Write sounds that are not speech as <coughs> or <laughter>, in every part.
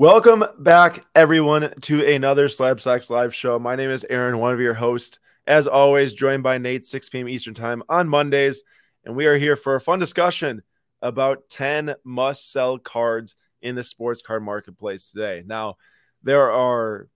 Welcome back, everyone, to another Slab Stacks Live show. My name is Aaron, one of your hosts. As always, joined by Nate, 6 p.m. Eastern Time on Mondays. And we are here for a fun discussion about 10 must sell cards in the sports card marketplace today. Now, there are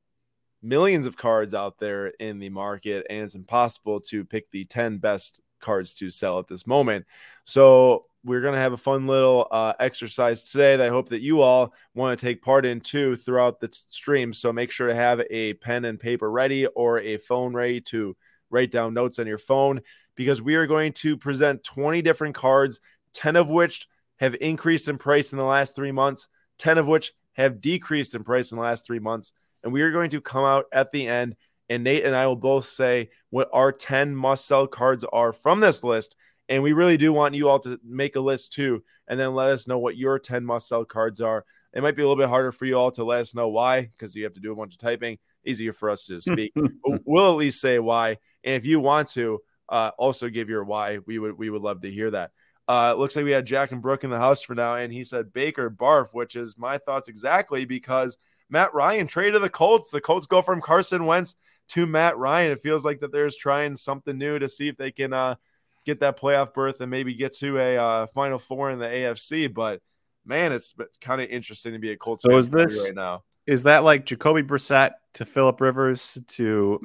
millions of cards out there in the market, and it's impossible to pick the 10 best cards to sell at this moment. So, we're going to have a fun little uh, exercise today that I hope that you all want to take part in too throughout the stream. So make sure to have a pen and paper ready or a phone ready to write down notes on your phone because we are going to present 20 different cards, 10 of which have increased in price in the last three months, 10 of which have decreased in price in the last three months. And we are going to come out at the end, and Nate and I will both say what our 10 must sell cards are from this list and we really do want you all to make a list too, and then let us know what your 10 must sell cards are. It might be a little bit harder for you all to let us know why, because you have to do a bunch of typing. Easier for us to speak. <laughs> we'll at least say why. And if you want to uh, also give your why, we would we would love to hear that. Uh, it looks like we had Jack and Brooke in the house for now, and he said Baker Barf, which is my thoughts exactly because Matt Ryan traded the Colts. The Colts go from Carson Wentz to Matt Ryan. It feels like that there's trying something new to see if they can uh, get that playoff berth and maybe get to a uh, Final Four in the AFC. But man, it's kind of interesting to be a Colts. So is this right now? Is that like Jacoby Brissett to Philip Rivers to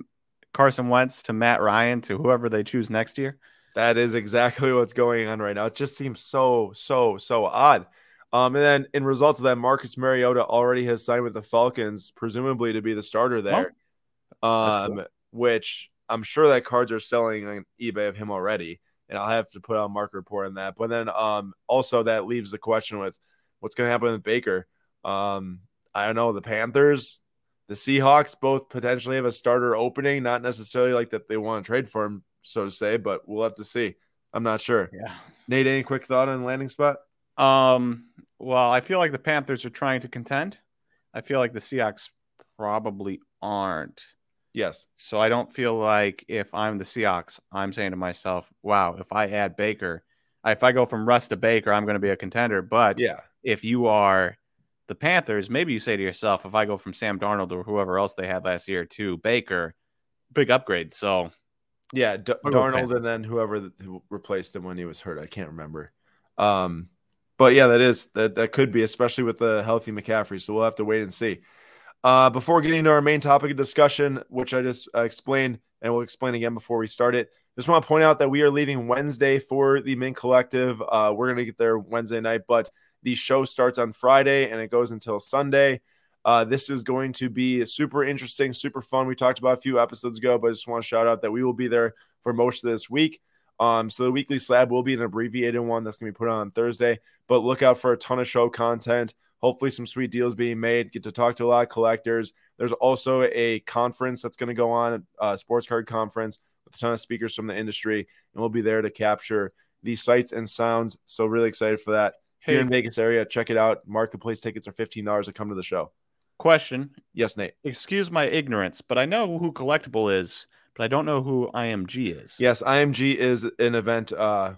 Carson Wentz to Matt Ryan to whoever they choose next year? That is exactly <laughs> what's going on right now. It just seems so, so, so odd. Um, and then in results of that, Marcus Mariota already has signed with the Falcons, presumably to be the starter there. Oh, um, cool. which I'm sure that cards are selling on eBay of him already and I'll have to put out a market report on that. But then um, also that leaves the question with what's going to happen with Baker. Um, I don't know. The Panthers, the Seahawks both potentially have a starter opening, not necessarily like that they want to trade for him, so to say, but we'll have to see. I'm not sure. Yeah. Nate, any quick thought on landing spot? Um, well, I feel like the Panthers are trying to contend. I feel like the Seahawks probably aren't. Yes. So I don't feel like if I'm the Seahawks, I'm saying to myself, wow, if I add Baker, if I go from Russ to Baker, I'm going to be a contender. But yeah, if you are the Panthers, maybe you say to yourself, if I go from Sam Darnold or whoever else they had last year to Baker, big upgrade. So yeah, D- Darnold and then whoever who replaced him when he was hurt, I can't remember. Um, but yeah, that is that that could be, especially with the healthy McCaffrey. So we'll have to wait and see. Uh, before getting to our main topic of discussion, which I just uh, explained and we'll explain again before we start it, just want to point out that we are leaving Wednesday for the Mint Collective. Uh, we're going to get there Wednesday night, but the show starts on Friday and it goes until Sunday. Uh, this is going to be super interesting, super fun. We talked about a few episodes ago, but I just want to shout out that we will be there for most of this week. Um, so the weekly slab will be an abbreviated one that's going to be put on, on Thursday, but look out for a ton of show content hopefully some sweet deals being made. Get to talk to a lot of collectors. There's also a conference that's going to go on, a sports card conference with a ton of speakers from the industry, and we'll be there to capture these sights and sounds. So really excited for that. Hey, Here in Vegas area, check it out. Marketplace tickets are fifteen dollars to come to the show. Question. Yes, Nate. Excuse my ignorance, but I know who Collectible is, but I don't know who IMG is. Yes, IMG is an event. Uh,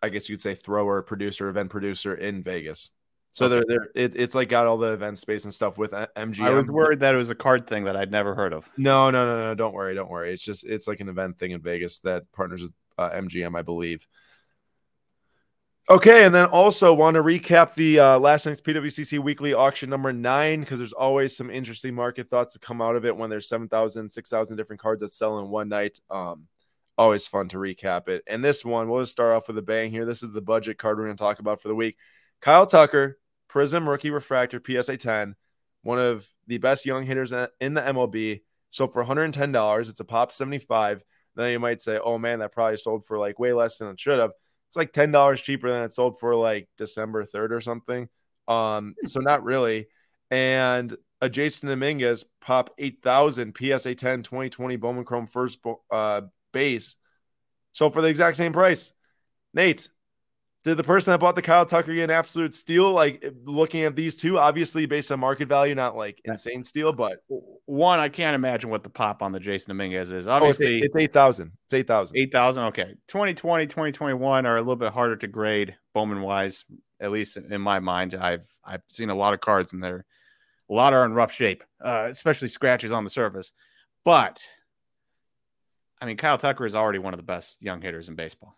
I guess you'd say thrower, producer, event producer in Vegas. So okay. they're they're it, it's like got all the event space and stuff with MGM. I was worried that it was a card thing that I'd never heard of. No, no, no, no. Don't worry, don't worry. It's just it's like an event thing in Vegas that partners with uh, MGM, I believe. Okay, and then also want to recap the uh, last night's PWCC weekly auction number nine because there's always some interesting market thoughts to come out of it when there's 7,000, 6,000 different cards that sell in one night. Um, always fun to recap it. And this one, we'll just start off with a bang here. This is the budget card we're going to talk about for the week. Kyle Tucker, Prism Rookie Refractor PSA 10, one of the best young hitters in the MLB. So for $110, it's a pop 75. Then you might say, oh man, that probably sold for like way less than it should have. It's like $10 cheaper than it sold for like December 3rd or something. Um, so not really. And a Jasson Dominguez pop 8000 PSA 10 2020 Bowman Chrome first uh, base. So for the exact same price. Nate, did the person that bought the Kyle Tucker get an absolute steal? Like looking at these two, obviously based on market value, not like insane steal, but one, I can't imagine what the pop on the Jasson Dominguez is. Obviously, oh, it's, 8,000. It's 8,000. 8,000. Okay. 2020, 2021 are a little bit harder to grade Bowman wise, at least in my mind. I've I've seen a lot of cards in there A lot are in rough shape, uh, especially scratches on the surface. But I mean, Kyle Tucker is already one of the best young hitters in baseball.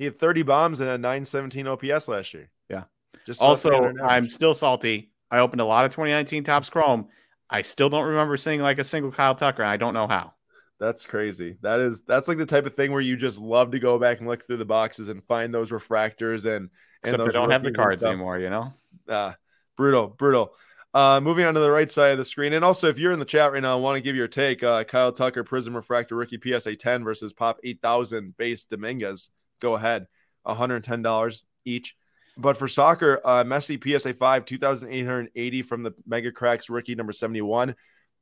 He had 30 bombs and a 917 OPS last year. Yeah. Just also, I'm still salty. I opened a lot of 2019 Topps Chrome. I still don't remember seeing like a single Kyle Tucker. I don't know how. That's crazy. That is that's like the type of thing where you just love to go back and look through the boxes and find those refractors and and Except don't have the cards anymore, you know. Uh, brutal, brutal. Uh, moving on to the right side of the screen, and also if you're in the chat right now, I want to give your take. Uh, Kyle Tucker, Prism Refractor rookie PSA 10 versus Pop 8000 base Dominguez. Go ahead, 110 dollars each. But for soccer, uh, Messi PSA 5, 2,880 from the Mega Cracks rookie number 71.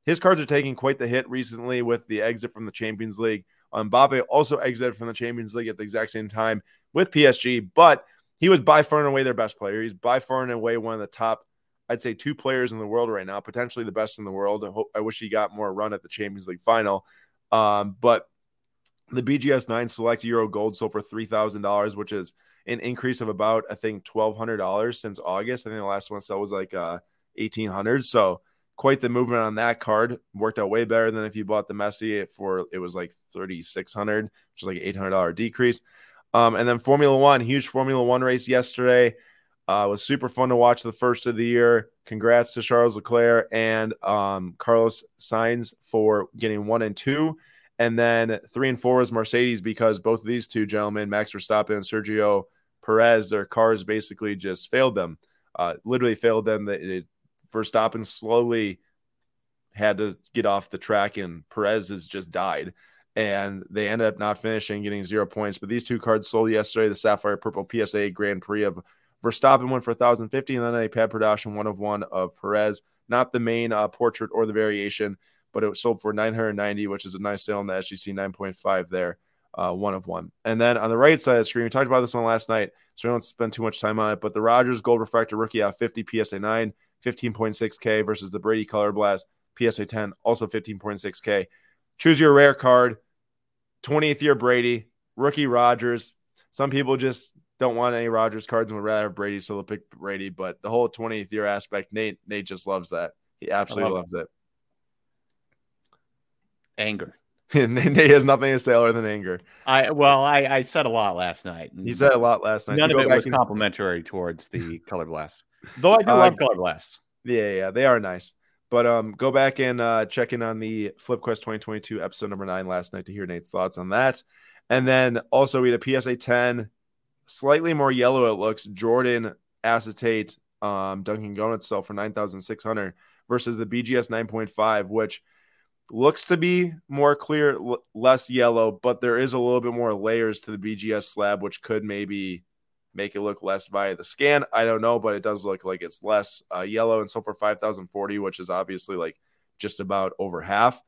His cards are taking quite the hit recently with the exit from the Champions League. Mbappe also exited from the Champions League at the exact same time with PSG, but he was by far and away their best player. He's by far and away one of the top, I'd say, two players in the world right now, potentially the best in the world. I, hope, I wish he got more run at the Champions League final. Um, but the BGS 9 Select Euro Gold sold for $3,000, which is an increase of about, I think, $1,200 since August. I think the last one sell was like uh, 1800 So quite the movement on that card. Worked out way better than if you bought the Messi for it was like 3600 which is like $800 decrease. Um, and then Formula One, huge Formula One race yesterday. Uh, was super fun to watch the first of the year. Congrats to Charles Leclerc and um, Carlos Sainz for getting one and two. And then three and four is Mercedes because both of these two gentlemen, Max Verstappen and Sergio Perez, their cars basically just failed them. Uh, literally failed them. They, Verstappen slowly had to get off the track, and Perez has just died. And they ended up not finishing, getting zero points. But these two cards sold yesterday. The Sapphire Purple PSA Grand Prix of Verstappen went for 1,050, and then a Pat Production one of one of Perez. Not the main uh, portrait or the variation, but it was sold for 990, which is a nice sale on the SGC 9.5 there. Uh, one of one. And then on the right side of the screen, we talked about this one last night, so we don't spend too much time on it. But the Rodgers Gold Refractor Rookie out 50 PSA 9 15.6K versus the Brady Color Blast PSA 10, also 15.6K. Choose your rare card. 20th year Brady, rookie Rodgers. Some people just don't want any Rodgers cards and would rather have Brady, so they'll pick Brady. But the whole 20th year aspect, Nate, Nate just loves that. He absolutely love loves it. it. Anger. <laughs> Nate has nothing to say other than anger. I well, I, I said a lot last night. He said a lot last night. None so of it was and... complimentary towards the <laughs> color blast. Though I do uh, love color blasts. Yeah, yeah, they are nice. But um, go back and uh, check in on the FlipQuest 2022 episode number nine last night to hear Nate's thoughts on that. And then also we had a PSA 10, slightly more yellow. It looks Jordan acetate um, Dunkin' Donuts sell for 9,600 versus the BGS 9.5, which looks to be more clear, l- less yellow, but there is a little bit more layers to the BGS slab, which could maybe make it look less via the scan. I don't know, but it does look like it's less uh, yellow and so for 5040, which is obviously like just about over half.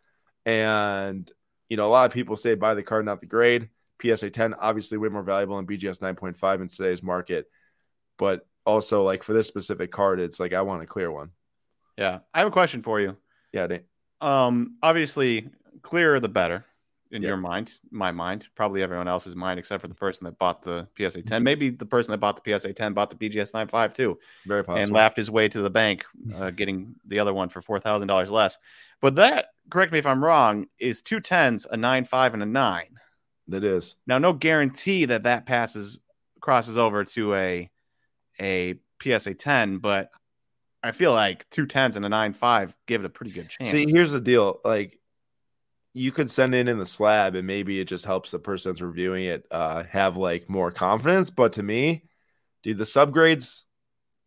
And, you know, a lot of people say buy the card, not the grade. PSA 10, obviously way more valuable than BGS 9.5 in today's market. But also, like for this specific card, it's like I want a clear one. Yeah. I have a question for you. Yeah. Nate. Um, obviously, clearer the better in your mind, my mind, probably everyone else's mind, except for the person that bought the PSA 10. Mm-hmm. Maybe the person that bought the PSA 10 bought the BGS 9.5 too. Very possible. And laughed his way to the bank, uh, <laughs> getting the other one for $4,000 less. But that, correct me if I'm wrong, is two tens, a 9.5, and a 9. That is. Now, no guarantee that that passes, crosses over to a, a PSA 10, but I feel like two tens and a nine five give it a pretty good chance. See, here's the deal. Like, you could send it in the slab and maybe it just helps the person that's reviewing it uh, have like more confidence. But to me, dude, the subgrades,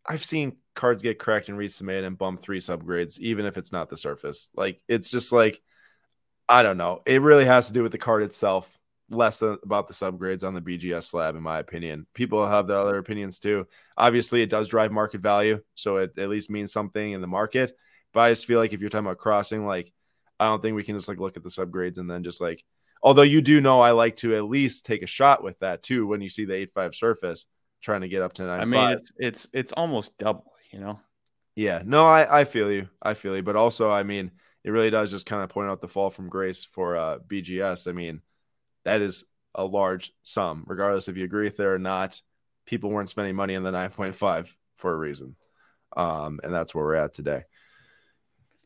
I've seen cards get cracked and resubmitted and bump three subgrades, even if it's not the surface. Like it's just like, I don't know. It really has to do with the card itself, less than about the subgrades on the BGS slab, in my opinion. People have their other opinions too. Obviously, it does drive market value, so it at least means something in the market. But I just feel like if you're talking about crossing, like I don't think we can just like look at the subgrades and then just like although you do know I like to at least take a shot with that too when you see the eight five surface trying to get up to 9. I mean it's it's it's almost double, you know. Yeah, no, I I feel you. I feel you, but also I mean it really does just kind of point out the fall from grace for uh BGS. I mean, that is a large sum regardless if you agree with it or not. People weren't spending money on the 9.5 for a reason. Um and that's where we're at today.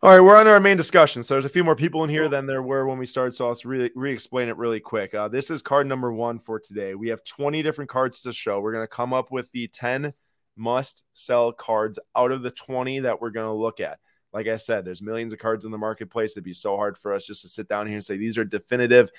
All right, we're on our main discussion. So there's a few more people in here than there were when we started. So I'll re- re-explain it really quick. Uh, this is card number one for today. We have 20 different cards to show. We're going to come up with the 10 must sell cards out of the 20 that we're going to look at. Like I said, there's millions of cards in the marketplace. It'd be so hard for us just to sit down here and say these are definitive.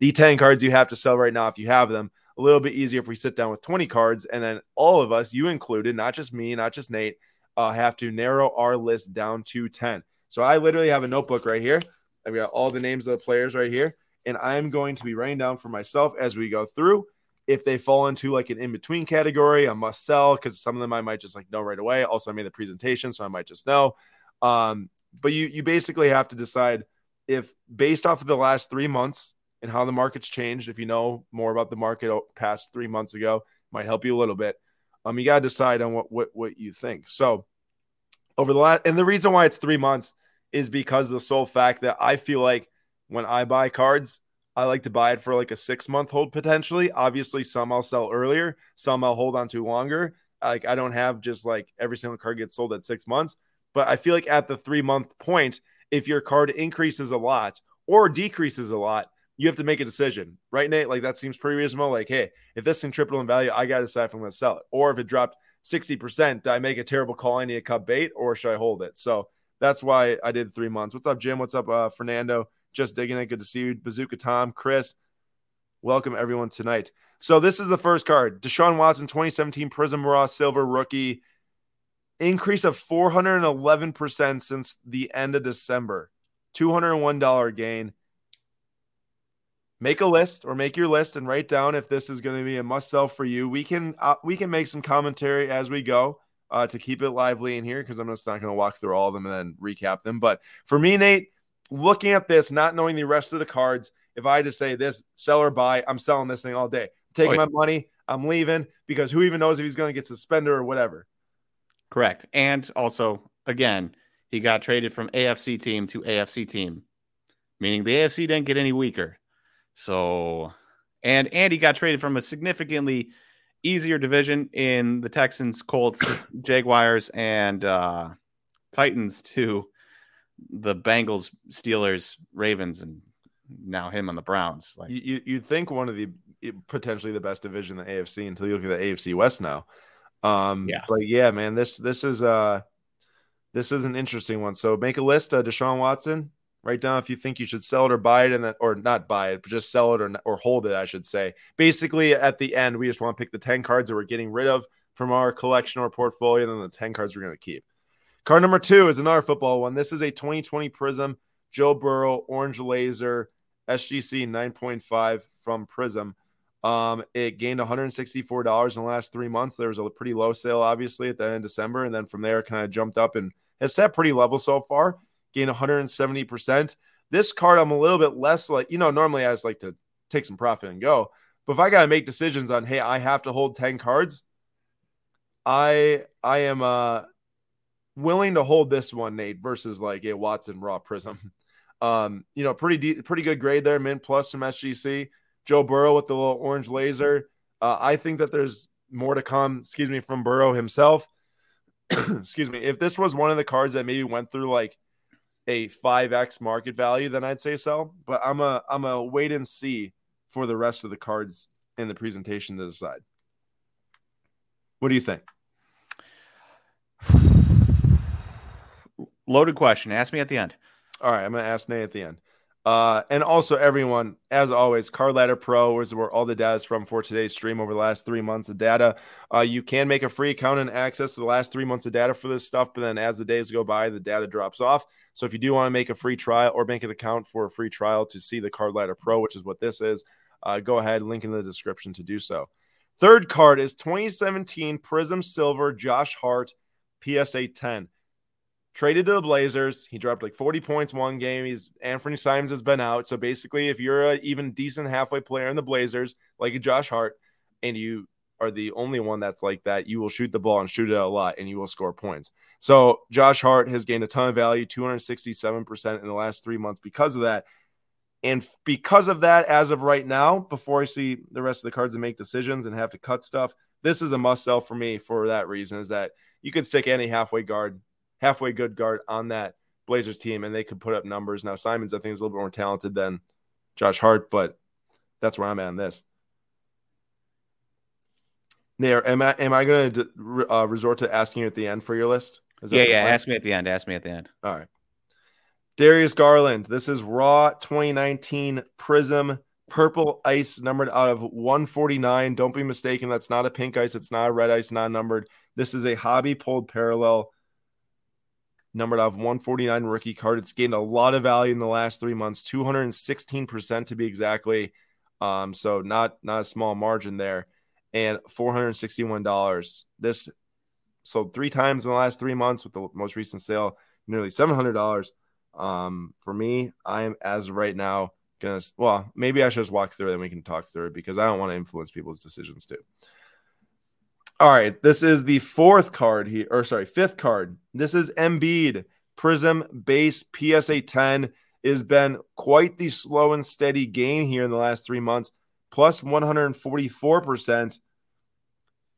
The 10 cards you have to sell right now, if you have them, a little bit easier if we sit down with 20 cards and then all of us, you included, not just me, not just Nate, uh, have to narrow our list down to 10. So I literally have a notebook right here. I've got all the names of the players right here. And I'm going to be writing down for myself as we go through. If they fall into like an in between category, a must sell because some of them I might just like know right away. Also, I made the presentation, so I might just know. Um, but you you basically have to decide if based off of the last three months and how the market's changed. If you know more about the market past three months ago, might help you a little bit. Um, you gotta decide on what what what you think. So over the last, and the reason why it's three months is because the sole fact that I feel like when I buy cards, I like to buy it for like a six month hold potentially. Obviously, some I'll sell earlier, some I'll hold on to longer. Like I don't have just like every single card gets sold at six months, but I feel like at the three month point, if your card increases a lot or decreases a lot, you have to make a decision, right, Nate? Like that seems pretty reasonable. Like, hey, if this thing tripled in value, I got to decide if I'm going to sell it, or if it dropped 60%, do I make a terrible call? I need a cut bait or should I hold it? So that's why I did three months. What's up, Jim? What's up, uh, Fernando? Just digging it. Good to see you. Bazooka Tom, Chris. Welcome everyone tonight. So this is the first card. Deshaun Watson, 2017 Prism Raw Silver rookie. Increase of 411% since the end of December. $201 gain make a list or make your list and write down if this is going to be a must sell for you. We can uh, we can make some commentary as we go uh, to keep it lively in here because I'm just not going to walk through all of them and then recap them. But for me, Nate, looking at this, not knowing the rest of the cards, if I just say this sell or buy, I'm selling this thing all day. I'm taking oh, yeah. my money, I'm leaving because who even knows if he's going to get suspended or whatever. Correct. And also, again, he got traded from AFC team to AFC team, meaning the AFC didn't get any weaker. So, and Andy got traded from a significantly easier division in the Texans, Colts, <coughs> Jaguars, and uh, Titans to the Bengals, Steelers, Ravens, and now him on the Browns. Like you, you think one of the potentially the best division in the AFC until you look at the AFC West now. Um, yeah, but yeah, man, this this is uh this is an interesting one. So make a list. Uh, Deshaun Watson, Write down if you think you should sell it or buy it, and then or not buy it, but just sell it or or hold it. I should say. Basically, at the end, we just want to pick the ten cards that we're getting rid of from our collection or portfolio, and then the ten cards we're going to keep. Card number two is another football one. This is a 2020 Prism Joe Burrow Orange Laser SGC 9.5 from Prism. Um, it gained $164 in the last three months. There was a pretty low sale, obviously, at the end of December, and then from there, kind of jumped up and has set pretty level so far gain 170%. This card, I'm a little bit less like, you know, normally I just like to take some profit and go. But if I got to make decisions on, hey, I have to hold 10 cards, I I am uh willing to hold this one, Nate, versus like a Watson Raw Prism. <laughs> Um, you know, pretty de- pretty good grade there, mint plus from SGC. Joe Burrow with the little orange laser. Uh, I think that there's more to come, excuse me, from Burrow himself. <clears throat> excuse me. If this was one of the cards that maybe went through like a 5x market value, then I'd say sell. But I'm a I'm a wait and see for the rest of the cards in the presentation to decide. What do you think? <sighs> Loaded question. Ask me at the end. All right, I'm going to ask Nate at the end. Uh, and also, everyone, as always, Card Ladder Pro is where all the data is from for today's stream over the last three months of data. Uh, you can make a free account and access to the last three months of data for this stuff, but then as the days go by, the data drops off. So if you do want to make a free trial or make an account for a free trial to see the Card Ladder Pro, which is what this is, uh, go ahead, link in the description to do so. Third card is 2017 Prism Silver Josh Hart PSA 10. Traded to the Blazers. He dropped like 40 points one game. He's Anthony Simons has been out. So basically, if you're a even decent halfway player in the Blazers, like a Josh Hart, and you are the only one that's like that, you will shoot the ball and shoot it a lot and you will score points. So Josh Hart has gained a ton of value, 267% in the last three months because of that. And because of that, as of right now, before I see the rest of the cards and make decisions and have to cut stuff, this is a must sell for me for that reason is that you could stick any halfway guard, halfway good guard on that Blazers team, and they could put up numbers. Now Simons, I think, is a little bit more talented than Josh Hart, but that's where I'm at on this. Nair, am I am I going to uh, resort to asking you at the end for your list? yeah, yeah. Ask me at the end. Ask me at the end. All right. Darius Garland. This is Raw 2019 Prism Purple Ice, numbered out of 149. Don't be mistaken. That's not a pink ice. It's not a red ice, not numbered. This is a hobby pulled parallel, numbered out of 149 rookie card. It's gained a lot of value in the last three months, 216% to be exactly. Um, so not not a small margin there and $461. This sold three times in the last three months with the most recent sale, nearly $700. Um, for me, I am as right now gonna well, maybe I should just walk through it and we can talk through it because I don't want to influence people's decisions too. All right, this is the fourth card here, or sorry, fifth card. This is Embiid Prism Base PSA 10. Has been quite the slow and steady gain here in the last three months plus 144%,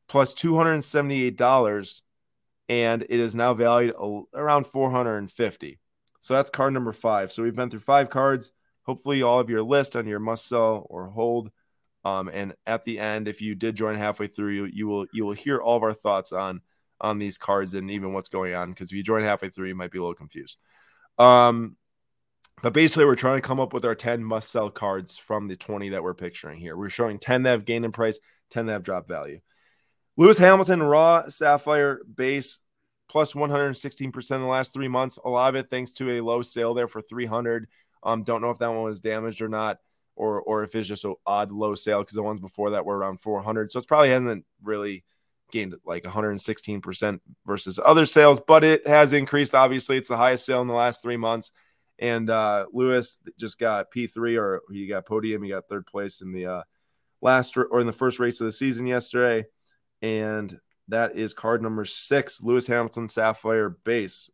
plus $278. And it is now valued around 450. So that's card number five. So we've been through five cards. Hopefully, all of your list on your must sell or hold. Um, and at the end, if you did join halfway through, you, you will you will hear all of our thoughts on on these cards and even what's going on. Because if you join halfway through, you might be a little confused. Um, but basically, we're trying to come up with our 10 must sell cards from the 20 that we're picturing here. We're showing 10 that have gained in price, 10 that have dropped value. Lewis Hamilton, raw sapphire base, plus 116% in the last three months. A lot of it thanks to a low sale there for 300. Um, don't know if that one was damaged or not, or or if it's just an odd low sale because the ones before that were around 400. So it's probably hasn't really gained like 116% versus other sales, but it has increased. Obviously, it's the highest sale in the last three months. And uh, Lewis just got P3 or he got podium. He got third place in the uh, last or in the first race of the season yesterday. And that is card number six, Lewis Hamilton Sapphire Base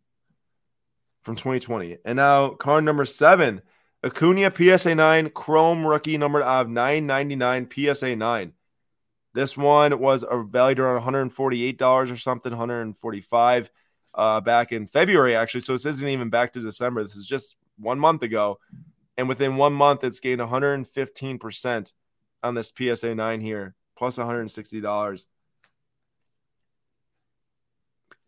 from 2020. And now card number seven, Acuna PSA 9 Chrome rookie numbered of 999 PSA 9. This one was valued around $148 or something, 145 uh, back in February, actually. So this isn't even back to December. This is just one month ago. And within one month, it's gained 115% on this PSA 9 here, plus $160.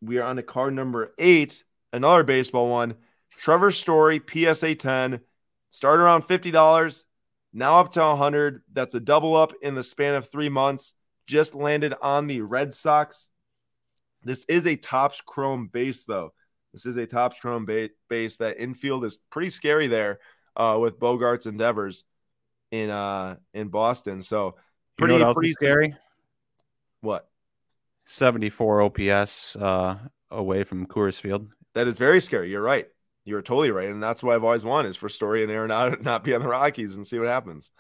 We are on to card number eight, another baseball one. Trevor Story, PSA 10, start around $50, now up to 100 That's a double up in the span of three months. Just landed on the Red Sox this is a Topps Chrome base, though. This is a Topps Chrome ba- base. That infield is pretty scary there uh, with Bogaerts and Devers in uh, in Boston. So pretty you know pretty scary. What? 74 OPS uh, away from Coors Field. That is very scary. You're right. You're totally right, and that's what I've always wanted is for Story and Aaron not, not be on the Rockies and see what happens.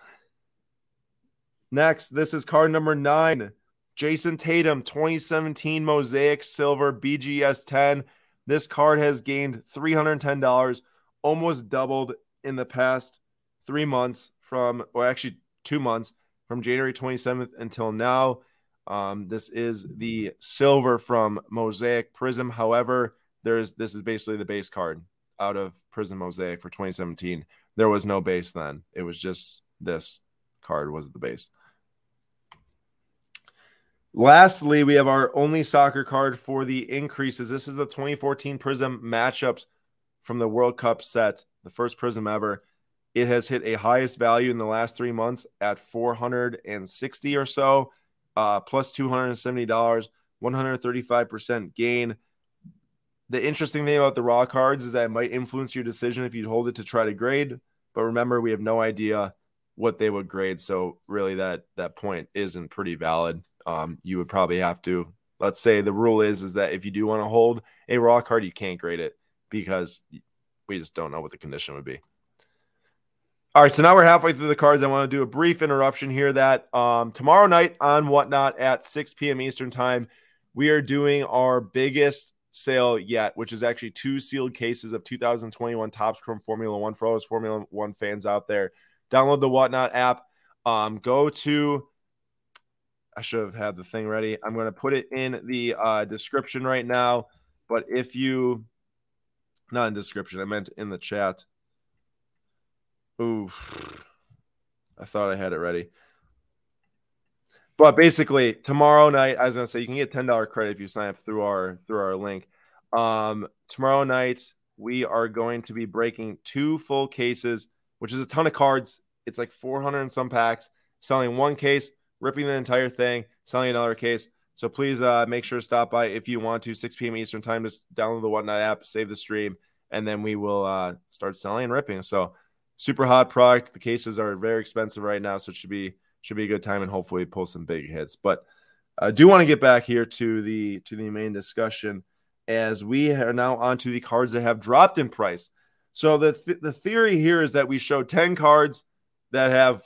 Next, this is card number nine. Jayson Tatum 2017 Mosaic Silver BGS 10. This card has gained $310, almost doubled in the past three months from, or actually two months from January 27th until now. Um, this is the silver from Mosaic Prism. However, there's this is basically the base card out of Prism Mosaic for 2017. There was no base then. It was just this card was the base. Lastly, we have our only soccer card for the increases. This is the 2014 Prism matchups from the World Cup set, the first Prism ever. It has hit a highest value in the last three months at 460 or so, uh, plus $270, 135% gain. The interesting thing about the raw cards is that it might influence your decision if you hold it to try to grade. But remember, we have no idea what they would grade. So really that that point isn't pretty valid um, you would probably have to. Let's say the rule is is that if you do want to hold a raw card, you can't grade it because we just don't know what the condition would be. All right, so now we're halfway through the cards. I want to do a brief interruption here. That um, tomorrow night on Whatnot at 6 p.m. Eastern time, we are doing our biggest sale yet, which is actually two sealed cases of 2021 Topps Chrome Formula One for all those Formula One fans out there. Download the Whatnot app. Um, go to I should have had the thing ready. I'm going to put it in the uh, description right now. But if you Not in description. I meant in the chat. Ooh. I thought I had it ready. But basically, tomorrow night, I was gonna say you can get ten dollar credit if you sign up through our through our link. Um, tomorrow night we are going to be breaking two full cases, which is a ton of cards. It's like 400 and some packs, selling one case, ripping the entire thing, selling another case. So please uh, make sure to stop by if you want to. 6 p.m. Eastern time. Just download the Whatnot app, save the stream, and then we will uh, start selling and ripping. So super hot product. The cases are very expensive right now, so it should be should be a good time and hopefully pull some big hits. But I do want to get back here to the to the main discussion as we are now on to the cards that have dropped in price. So the th- the theory here is that we show 10 cards that have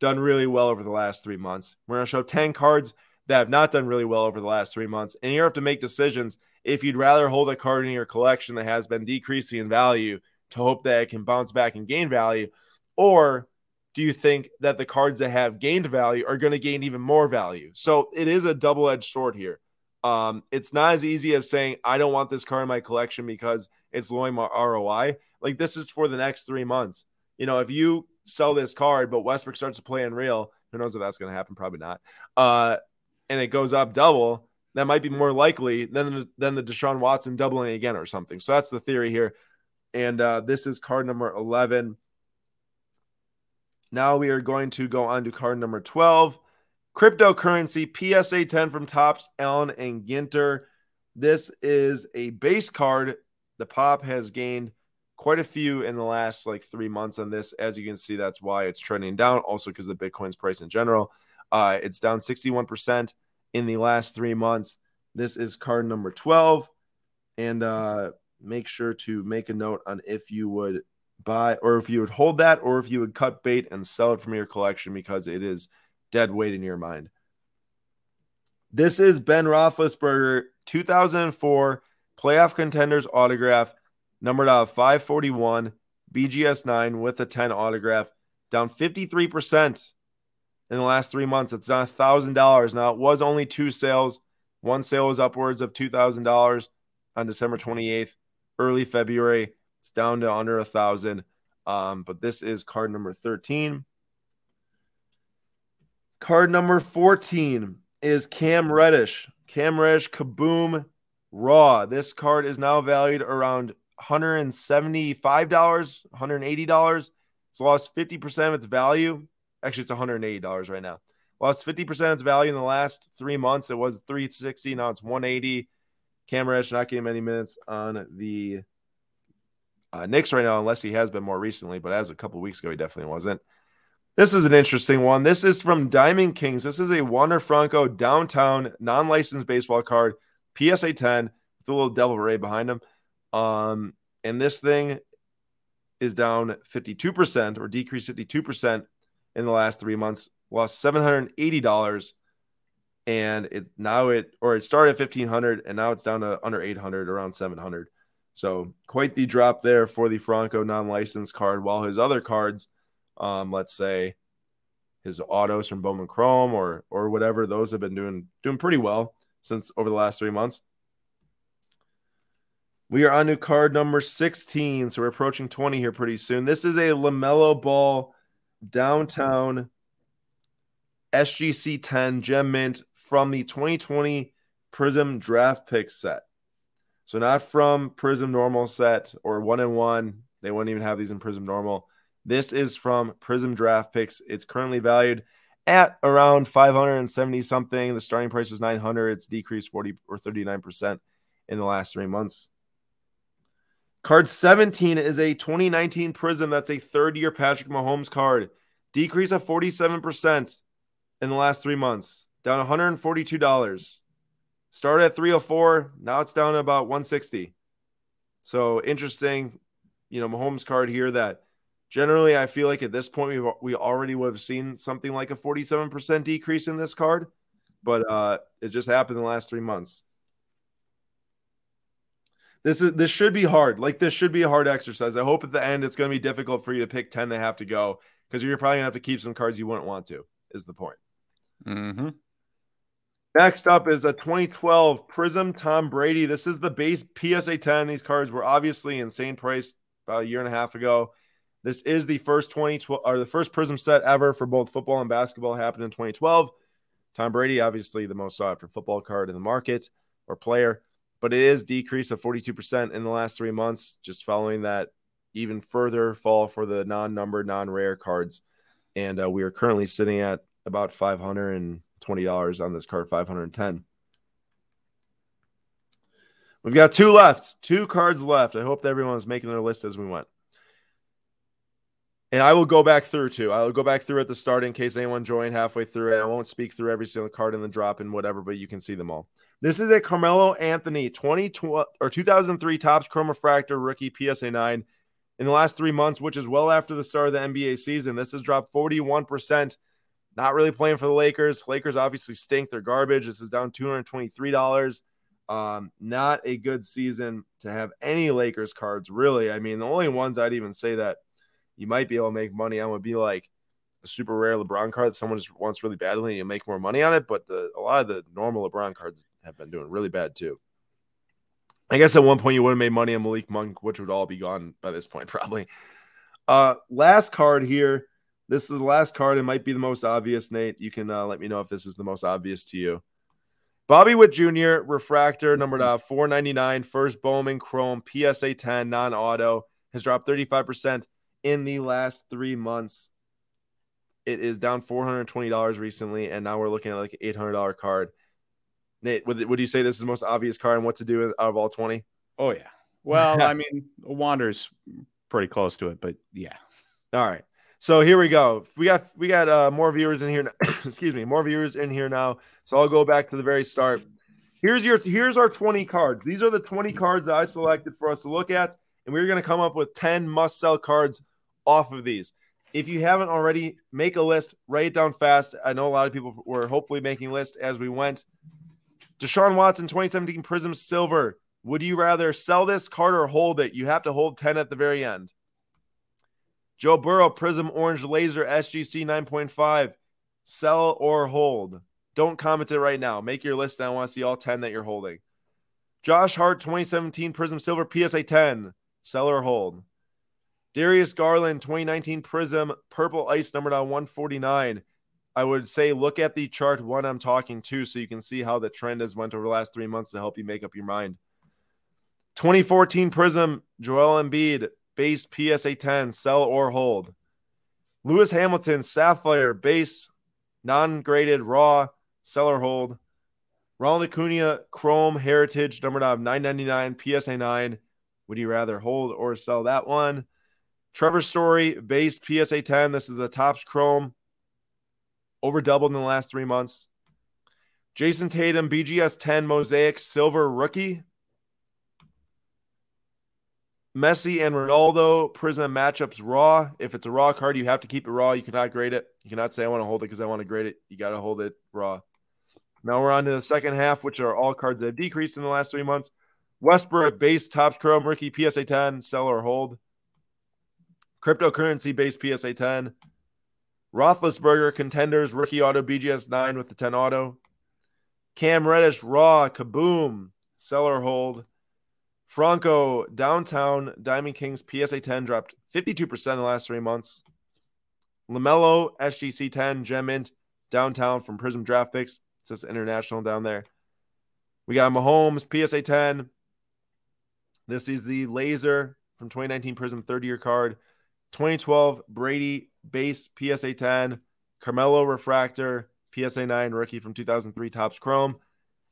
done really well over the last 3 months. We're going to show 10 cards that have not done really well over the last 3 months and you have to make decisions if you'd rather hold a card in your collection that has been decreasing in value to hope that it can bounce back and gain value or do you think that the cards that have gained value are going to gain even more value? So it is a double edged sword here. Um, it's not as easy as saying, I don't want this card in my collection because it's lowering my ROI. Like this is for the next three months. You know, if you sell this card, but Westbrook starts to play Unreal, who knows if that's going to happen? Probably not. Uh, and it goes up double, that might be more likely than than the Deshaun Watson doubling again or something. So that's the theory here. And uh, this is card number 11. Now we are going to go on to card number 12. Cryptocurrency PSA 10 from Topps Allen, and Ginter. This is a base card. The pop has gained quite a few in the last like three months on this. As you can see, that's why it's trending down. Also, because the Bitcoin's price in general, uh, it's down 61% in the last three months. This is card number 12. And uh, make sure to make a note on if you would buy or if you would hold that or if you would cut bait and sell it from your collection because it is dead weight in your mind. This is Ben Roethlisberger, 2004 playoff contenders autograph, numbered out of 541, BGS 9 with a 10 autograph, down 53% in the last three months. It's not $1,000. Now, it was only two sales. One sale was upwards of $2,000 on December 28th. Early February, it's down to under a thousand. Um, but this is card number 13. Card number 14 is Cam Reddish. Cam Reddish Kaboom Raw. This card is now valued around $175, $180. It's lost 50% of its value. Actually, it's $180 right now. Lost 50% of its value in the last three months. It was 360. Now it's 180. Cam not getting many minutes on the uh, Knicks right now, unless he has been more recently, but as a couple weeks ago, he definitely wasn't. This is an interesting one. This is from Diamond Kings. This is a Wander Franco downtown non licensed baseball card, PSA 10 with a little devil ray behind him. Um, and this thing is down 52% or decreased 52% in the last three months, lost $780. And it now it or it started at 1500 and now it's down to under 800, around 700. So quite the drop there for the Franco non-licensed card, while his other cards um, let's say his autos from Bowman Chrome or or whatever, those have been doing doing pretty well since over the last three months. We are on to card number 16. So we're approaching 20 here pretty soon. This is a LaMelo Ball downtown SGC 10 gem mint from the 2020 Prism draft pick set. So not from Prism normal set or one and one. They wouldn't even have these in Prism normal. This is from Prism Draft Picks. It's currently valued at around 570 something. The starting price was 900. It's decreased 40 or 39% in the last three months. Card 17 is a 2019 Prism. That's a third year Patrick Mahomes card. Decrease of 47% in the last three months, down $142. Started at 304. Now it's down to about 160. So interesting, you know, Mahomes card here that Generally, I feel like at this point we we already would have seen something like a 47% decrease in this card, but uh, it just happened in the last three months. This is this should be hard. Like this should be a hard exercise. I hope at the end it's going to be difficult for you to pick 10 that have to go because you're probably going to have to keep some cards you wouldn't want to. Is the point? Mm-hmm. Next up is a 2012 Prism Tom Brady. This is the base PSA 10. These cards were obviously insane price about a year and a half ago. This is the first 2012 or the first Prism set ever for both football and basketball happened in 2012. Tom Brady, obviously the most sought after football card in the market or player, but it is decreased of 42% in the last three months, just following that even further fall for the non-numbered, non-rare cards. And uh, we are currently sitting at about 520 dollars on this card, 510. We've got two left, two cards left. I hope that everyone making their list as we went. And I will go back through too. I will go back through at the start in case anyone joined halfway through it. I won't speak through every single card in the drop and whatever, but you can see them all. This is a Carmelo Anthony 2012 or 2003 Topps Chrome Refractor rookie PSA 9 in the last three months, which is well after the start of the NBA season. This has dropped 41%. Not really playing for the Lakers. Lakers obviously stink. They're garbage. This is down $223. Um, not a good season to have any Lakers cards, really. I mean, the only ones I'd even say that you might be able to make money on would be like a super rare LeBron card that someone just wants really badly and you make more money on it. But the, a lot of the normal LeBron cards have been doing really bad too. I guess at one point you would have made money on Malik Monk, which would all be gone by this point, <laughs> probably. Uh, last card here. This is the last card. It might be the most obvious, Nate. You can uh, let me know if this is the most obvious to you. Bobby Witt Jr. refractor numbered uh, 499, first Bowman Chrome PSA 10 non auto has dropped 35% in the last three months. It is down $420 recently, and now we're looking at like $800 card. Nate, would, would you say this is the most obvious card and what to do out of all 20? Oh, yeah. Well, <laughs> I mean, Wander's pretty close to it, but yeah. All right. So here we go. We got we got uh, more viewers in here. Now. <coughs> Excuse me, more viewers in here now. So I'll go back to the very start. Here's your here's our 20 cards. These are the 20 cards that I selected for us to look at, and we're going to come up with 10 must sell cards off of these. If you haven't already, make a list, write it down fast. I know a lot of people were hopefully making lists as we went. Deshaun Watson 2017 Prism Silver. Would you rather sell this card or hold it? You have to hold 10 at the very end. Joe Burrow Prism Orange Laser SGC 9.5. Sell or hold. Don't comment it right now. Make your list. and I want to see all 10 that you're holding. Josh Hart 2017 Prism Silver PSA 10. Sell or hold. Darius Garland 2019 Prism Purple Ice numbered on 149. I would say look at the chart one I'm talking to so you can see how the trend has went over the last three months to help you make up your mind. 2014 Prism, Joel Embiid, base PSA 10, sell or hold. Lewis Hamilton, Sapphire, base, non-graded, raw, sell or hold. Ronald Acuna, Chrome, Heritage, numbered number 999, PSA 9. Would you rather hold or sell that one? Trevor Story, base PSA 10. This is the Topps Chrome over doubled in the last three months. Jayson Tatum, BGS 10 Mosaic Silver Rookie. Messi and Ronaldo Prism matchups raw. If it's a raw card, you have to keep it raw. You cannot grade it. You cannot say I want to hold it because I want to grade it. You got to hold it raw. Now we're on to the second half, which are all cards that have decreased in the last three months. Westbrook base Topps Chrome rookie PSA 10 sell or hold. Cryptocurrency based PSA 10. Roethlisberger contenders rookie auto BGS 9 with the 10 auto. Cam Reddish raw kaboom seller hold. Franco downtown Diamond Kings PSA 10 dropped 52% in the last three months. LaMelo SGC 10 Gem Mint downtown from Prism Draft Picks. It says international down there. We got Mahomes PSA 10. This is the laser from 2019 Prism 30 year card. 2012 Brady base PSA 10, Carmelo refractor PSA 9 rookie from 2003 Topps Chrome,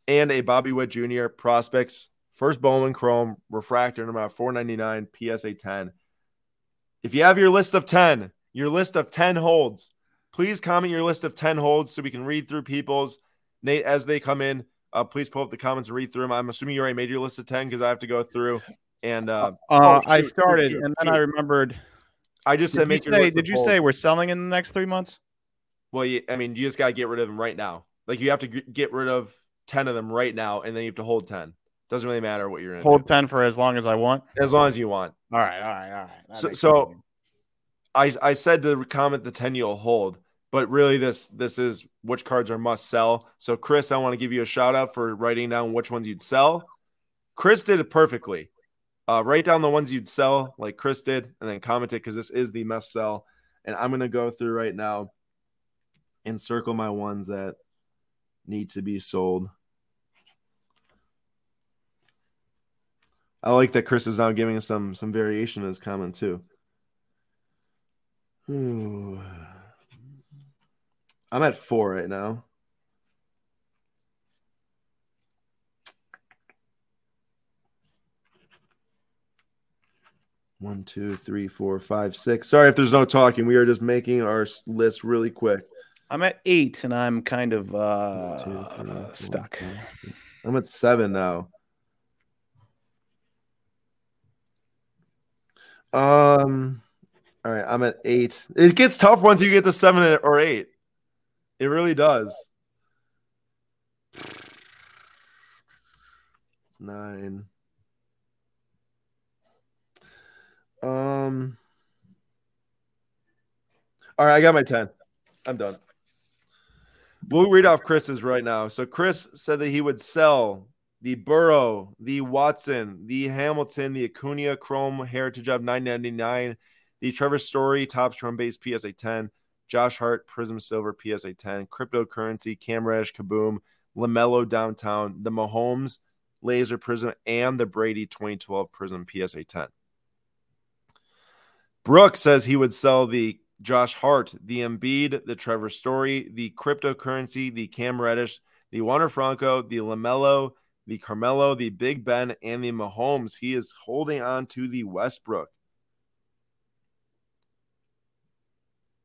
and a Bobby Witt Jr. prospects first Bowman Chrome refractor number 499 PSA 10. If you have your list of 10, your list of 10 holds, please comment your list of 10 holds so we can read through people's. Nate, as they come in, uh, please pull up the comments and read through them. I'm assuming you already made your list of 10 because I have to go through. And uh, uh, oh, I started, shoot, and then. I remembered I just did said make you say, Did you say we're selling in the next three months? Well, you, I mean, you just got to get rid of them right now. Like you have to get rid of ten of them right now, and then you have to hold ten. Doesn't really matter what you're in. Hold do. ten for as long as I want. As long as you want. All right, all right, all right. That so, so I I said to comment the ten you'll hold. but really this this is which cards are must sell. So Chris, I want to give you a shout out for writing down which ones you'd sell. Chris did it perfectly. Uh, write down the ones you'd sell, like Chris did, and then comment it because this is the must sell. And I'm gonna go through right now and circle my ones that need to be sold. I like that Chris is now giving us some some variation in his comment too. Ooh. I'm at four right now. One, two, three, four, five, six. Sorry if there's no talking. We are just making our list really quick. I'm at eight, and I'm kind of uh, One, two, three, four, stuck. I'm at seven now. Um. All right, I'm at eight. It gets tough once you get to seven or eight. It really does. Nine. Um. All right, I got my 10. I'm done. We'll read off Chris's right now. So Chris said that he would sell the Burrow, the Watson, the Hamilton, the Acuna Chrome Heritage of 999, the Trevor Story Topps Drum Base PSA 10, Josh Hart Prism Silver PSA 10, Cryptocurrency, Cam Kaboom, LaMelo Downtown, the Mahomes Laser Prism, and the Brady 2012 Prism PSA 10. Brooke says he would sell the Josh Hart, the Embiid, the Trevor Story, the Cryptocurrency, the Cam Reddish, the Wander Franco, the LaMelo, the Carmelo, the Big Ben, and the Mahomes. He is holding on to the Westbrook.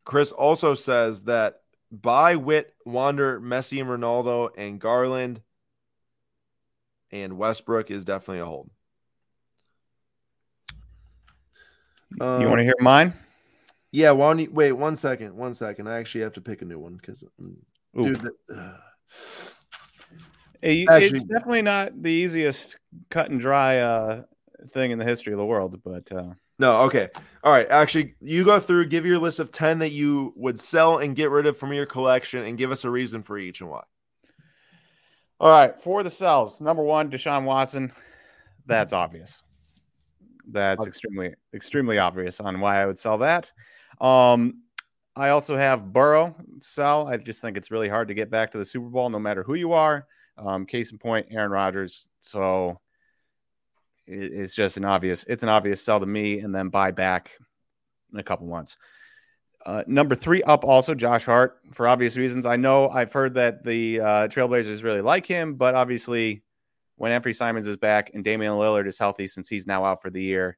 Chris also says that buy Witt, Wander, Messi, and Ronaldo, and Garland and Westbrook is definitely a hold. Um, you want to hear mine? Yeah. Why you, wait one second. One second. I actually have to pick a new one because, mm, dude. The, uh, it, actually, it's definitely not the easiest cut and dry uh, thing in the history of the world, but uh, no, okay. All right. Actually, you go through, give your list of 10 that you would sell and get rid of from your collection and give us a reason for each and why. All right. For the sells, number one, Deshaun Watson. That's obvious. That's okay. extremely, extremely obvious on why I would sell that. Um, I also have Burrow sell. I just think it's really hard to get back to the Super Bowl no matter who you are. Um, case in point, Aaron Rodgers. So it's just an obvious it's an obvious sell to me and then buy back in a couple months uh, number three up also josh hart for obvious reasons i know i've heard that the uh, trailblazers really like him but obviously when Anfernee Simons is back and Damian Lillard is healthy since he's now out for the year,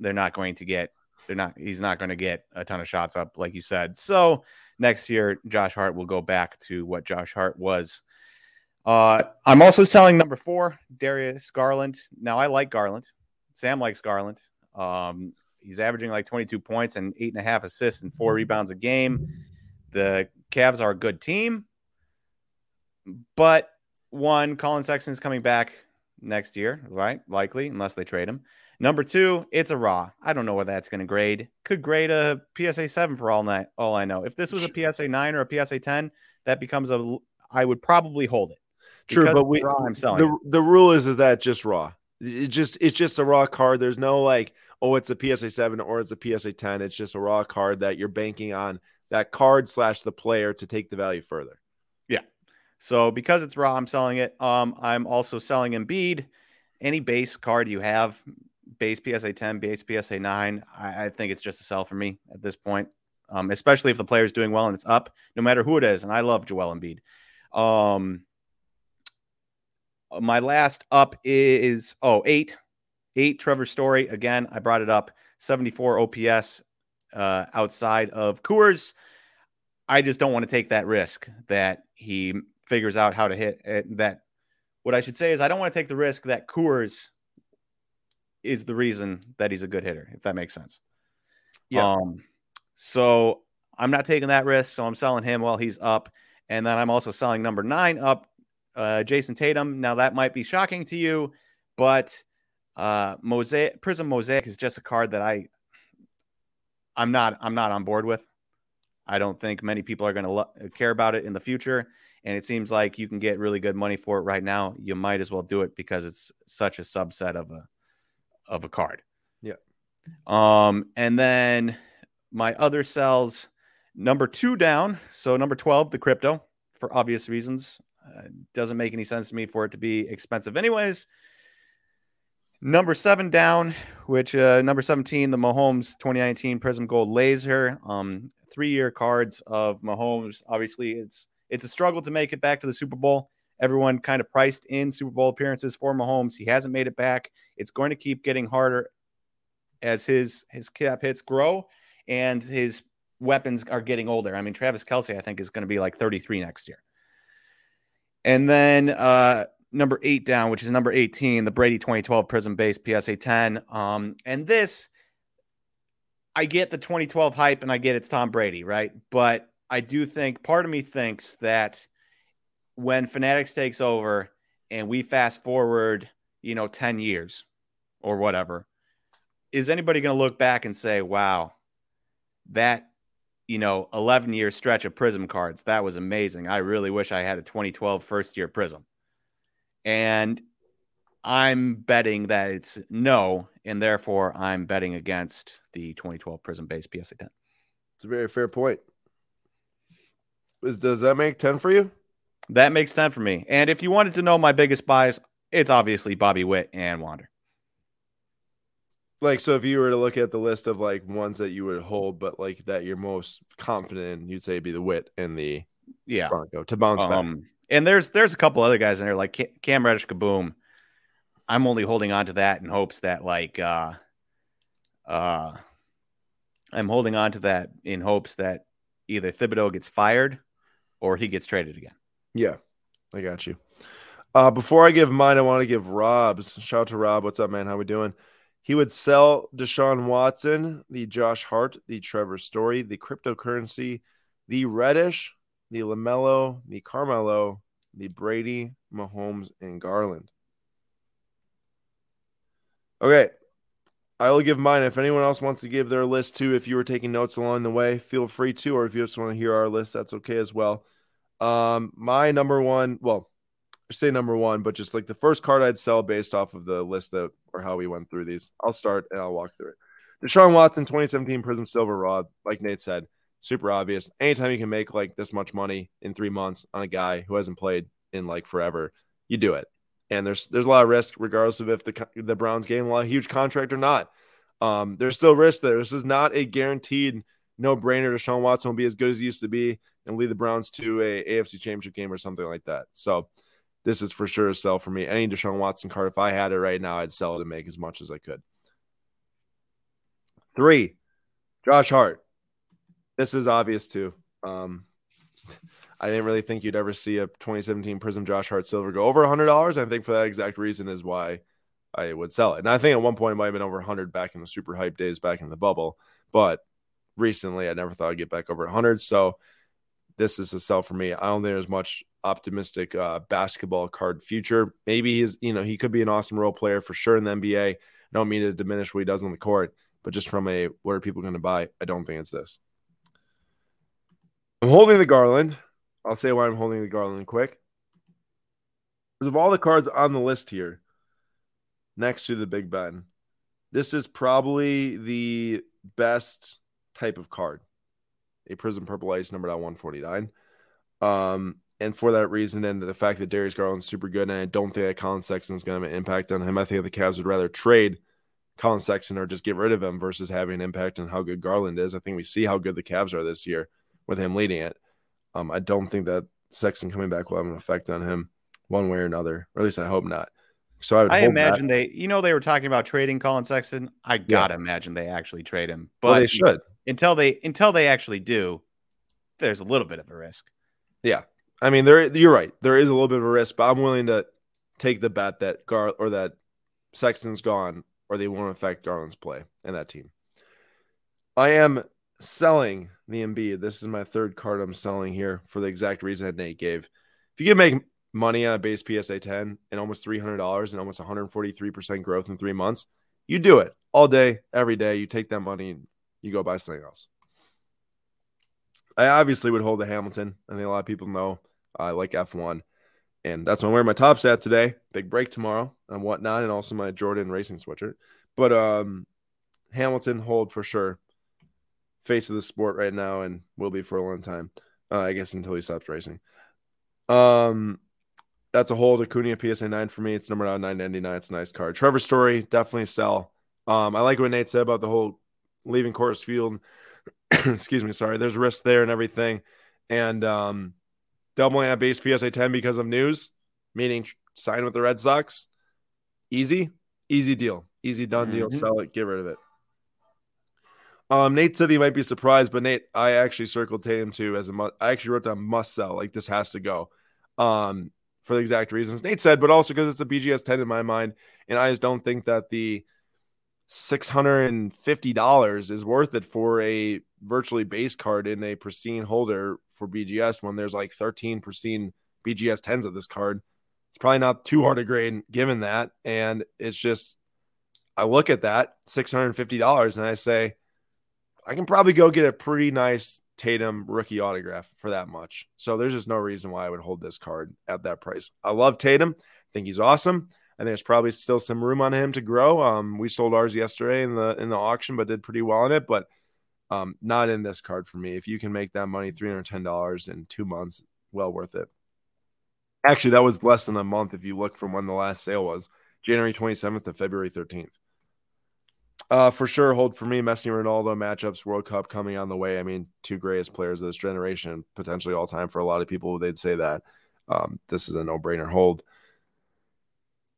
they're not going to get they're not he's not going to get a ton of shots up like you said. So next year Josh Hart will go back to what Josh Hart was uh, I'm also selling number four, Darius Garland. Now I like Garland. Sam likes Garland. Um, he's averaging like 22 points and eight and a half assists and four rebounds a game. The Cavs are a good team, but one, Collin Sexton's coming back next year, right? Likely, unless they trade him. Number two, it's a raw. I don't know where that's going to grade. Could grade a PSA seven for all night. All I know. If this was a PSA nine or a PSA ten, that becomes a. I would probably hold it. True, but we raw, I'm selling. The, the rule is is that just raw. It just it's just a raw card. There's no like, oh, it's a PSA seven or it's a PSA ten. It's just a raw card that you're banking on that card slash the player to take the value further. So because it's raw, I'm selling it. Um, I'm also selling Embiid. Any base card you have, base PSA 10, base PSA 9, I, I think it's just a sell for me at this point. Um, especially if the player's doing well and it's up, no matter who it is. And I love Joel Embiid. Um, my last up is oh eight, eight Trevor Story again. I brought it up 74 OPS uh, outside of Coors. I just don't want to take that risk that he figures out how to hit it. That what I should say is I don't want to take the risk that Coors is the reason that he's a good hitter, if that makes sense. Yeah. Um, so I'm not taking that risk. So I'm selling him while he's up. And then I'm also selling number nine up uh, Jayson Tatum. Now that might be shocking to you, but uh, Mosaic Prism Mosaic is just a card that I I'm not I'm not on board with. I don't think many people are going to lo- care about it in the future. And it seems like you can get really good money for it right now. You might as well do it because it's such a subset of a of a card. Yeah. Um, and then my other cells, number two down. So number 12, the crypto, for obvious reasons. Uh, doesn't make any sense to me for it to be expensive, anyways. Number seven down, which uh, number 17, the Mahomes 2019 Prism Gold Laser. Um, three year cards of Mahomes. Obviously, it's it's a struggle to make it back to the Super Bowl. Everyone kind of priced in Super Bowl appearances for Mahomes. He hasn't made it back. It's going to keep getting harder as his his cap hits grow and his weapons are getting older. I mean, Travis Kelce, I think, is going to be like 33 next year. And then uh, number eight down, which is number 18, the Brady 2012 Prism Base PSA 10. Um, and this, I get the 2012 hype and I get it's Tom Brady, right? But I do think part of me thinks that when Fanatics takes over and we fast forward, you know, 10 years or whatever, is anybody going to look back and say, wow, that, you know, 11 year stretch of Prism cards, that was amazing. I really wish I had a 2012 first year Prism. And I'm betting that it's no, and therefore I'm betting against the 2012 Prism base PSA 10. It's a very fair point. Is, does that make 10 for you? That makes 10 for me. And if you wanted to know my biggest buys, it's obviously Bobby Witt and Wander. Like, so if you were to look at the list of like ones that you would hold, but like that you're most confident in, you'd say be the Witt and the yeah Franco to bounce um, back. And there's there's a couple other guys in there like Cam Reddish Kaboom. I'm only holding on to that in hopes that like uh uh I'm holding on to that in hopes that either Thibodeau gets fired or he gets traded again. Yeah, I got you. Uh, before I give mine, I want to give Rob's. Shout out to Rob. What's up, man? How we doing? He would sell Deshaun Watson, the Josh Hart, the Trevor Story, the cryptocurrency, the Reddish, the LaMelo, the Carmelo, the Brady, Mahomes, and Garland. Okay. I will give mine. If anyone else wants to give their list too, if you were taking notes along the way, feel free to, or if you just want to hear our list, that's okay as well. Um, my number one, well, I say number one, but just like the first card I'd sell based off of the list that or how we went through these. I'll start and I'll walk through it. Deshaun Watson, 2017 Prism Silver Rod, like Nate said, super obvious. Anytime you can make like this much money in three months on a guy who hasn't played in like forever, you do it. And there's there's a lot of risk, regardless of if the the Browns game a huge contract or not. Um, there's still risk there. This is not a guaranteed no brainer. Deshaun Watson will be as good as he used to be and lead the Browns to a AFC Championship game or something like that. So this is for sure a sell for me. Any Deshaun Watson card, if I had it right now, I'd sell it and make as much as I could. Three, Josh Hart this is obvious too. Um, I didn't really think you'd ever see a 2017 Prism Josh Hart Silver go over $100. I think for that exact reason is why I would sell it. And I think at one point it might have been over 100 back in the super hype days back in the bubble. But recently I never thought I'd get back over 100. So this is a sell for me. I don't think there's much optimistic uh, basketball card future. Maybe he's, you know, he could be an awesome role player for sure in the NBA. I don't mean to diminish what he does on the court, but just from a what are people going to buy? I don't think it's this. I'm holding the Garland. I'll say why I'm holding the Garland quick. Because of all the cards on the list here, next to the Big Ben, this is probably the best type of card. A Prism Purple Ice numbered at 149. Um, and for that reason, and the fact that Darius Garland's super good, and I don't think that Collin Sexton's going to have an impact on him. I think the Cavs would rather trade Collin Sexton or just get rid of him versus having an impact on how good Garland is. I think we see how good the Cavs are this year with him leading it. Um, I don't think that Sexton coming back will have an effect on him one way or another, or at least I hope not. So I, I imagine that. they, you know, they were talking about trading Collin Sexton. I gotta yeah. imagine they actually trade him, but well, they should until they until they actually do. There's a little bit of a risk. Yeah, I mean, there you're right. There is a little bit of a risk, but I'm willing to take the bet that Gar or that Sexton's gone, or they won't affect Garland's play and that team. I am selling the Embiid. This is my third card I'm selling here for the exact reason that Nate gave. If you can make money on a base PSA 10 and almost $300 and almost 143% growth in three months, you do it all day, every day. You take that money and you go buy something else. I obviously would hold the Hamilton. I think a lot of people know I like F1. And that's why I'm wearing my top at today. Big break tomorrow and whatnot, and also my Jordan racing sweatshirt. But um Hamilton hold for sure. Face of the sport right now and will be for a long time. Uh, I guess until he stops racing. Um that's a hold Acuna PSA 9 for me. It's number out 999. It's a nice card. Trevor Story, definitely sell. Um, I like what Nate said about the whole leaving Coors Field. <coughs> Excuse me, sorry. There's risk there and everything. And um doubling at base PSA 10 because of news, meaning sign with the Red Sox. Easy, easy deal. Easy done deal. Mm-hmm. Sell it, get rid of it. Um, Nate said he might be surprised, but Nate, I actually circled Tatum too as a must. I actually wrote down must sell. Like this has to go. Um, for the exact reasons Nate said, but also because it's a BGS 10 in my mind. And I just don't think that the $650 is worth it for a virtually base card in a pristine holder for BGS when there's like 13 pristine BGS 10s of this card. It's probably not too hard to grade given that. And it's just, I look at that $650 and I say, I can probably go get a pretty nice Tatum rookie autograph for that much. So there's just no reason why I would hold this card at that price. I love Tatum. I think he's awesome. Think there's probably still some room on him to grow. Um, we sold ours yesterday in the in the auction, but did pretty well in it. But um, not in this card for me. If you can make that money, three hundred ten dollars in two months, well worth it. Actually, that was less than a month if you look from when the last sale was, January twenty seventh to February thirteenth. Uh, for sure, hold for me. Messi Ronaldo matchups, World Cup coming on the way. I mean, two greatest players of this generation, potentially all time for a lot of people. They'd say that. Um, this is a no brainer hold.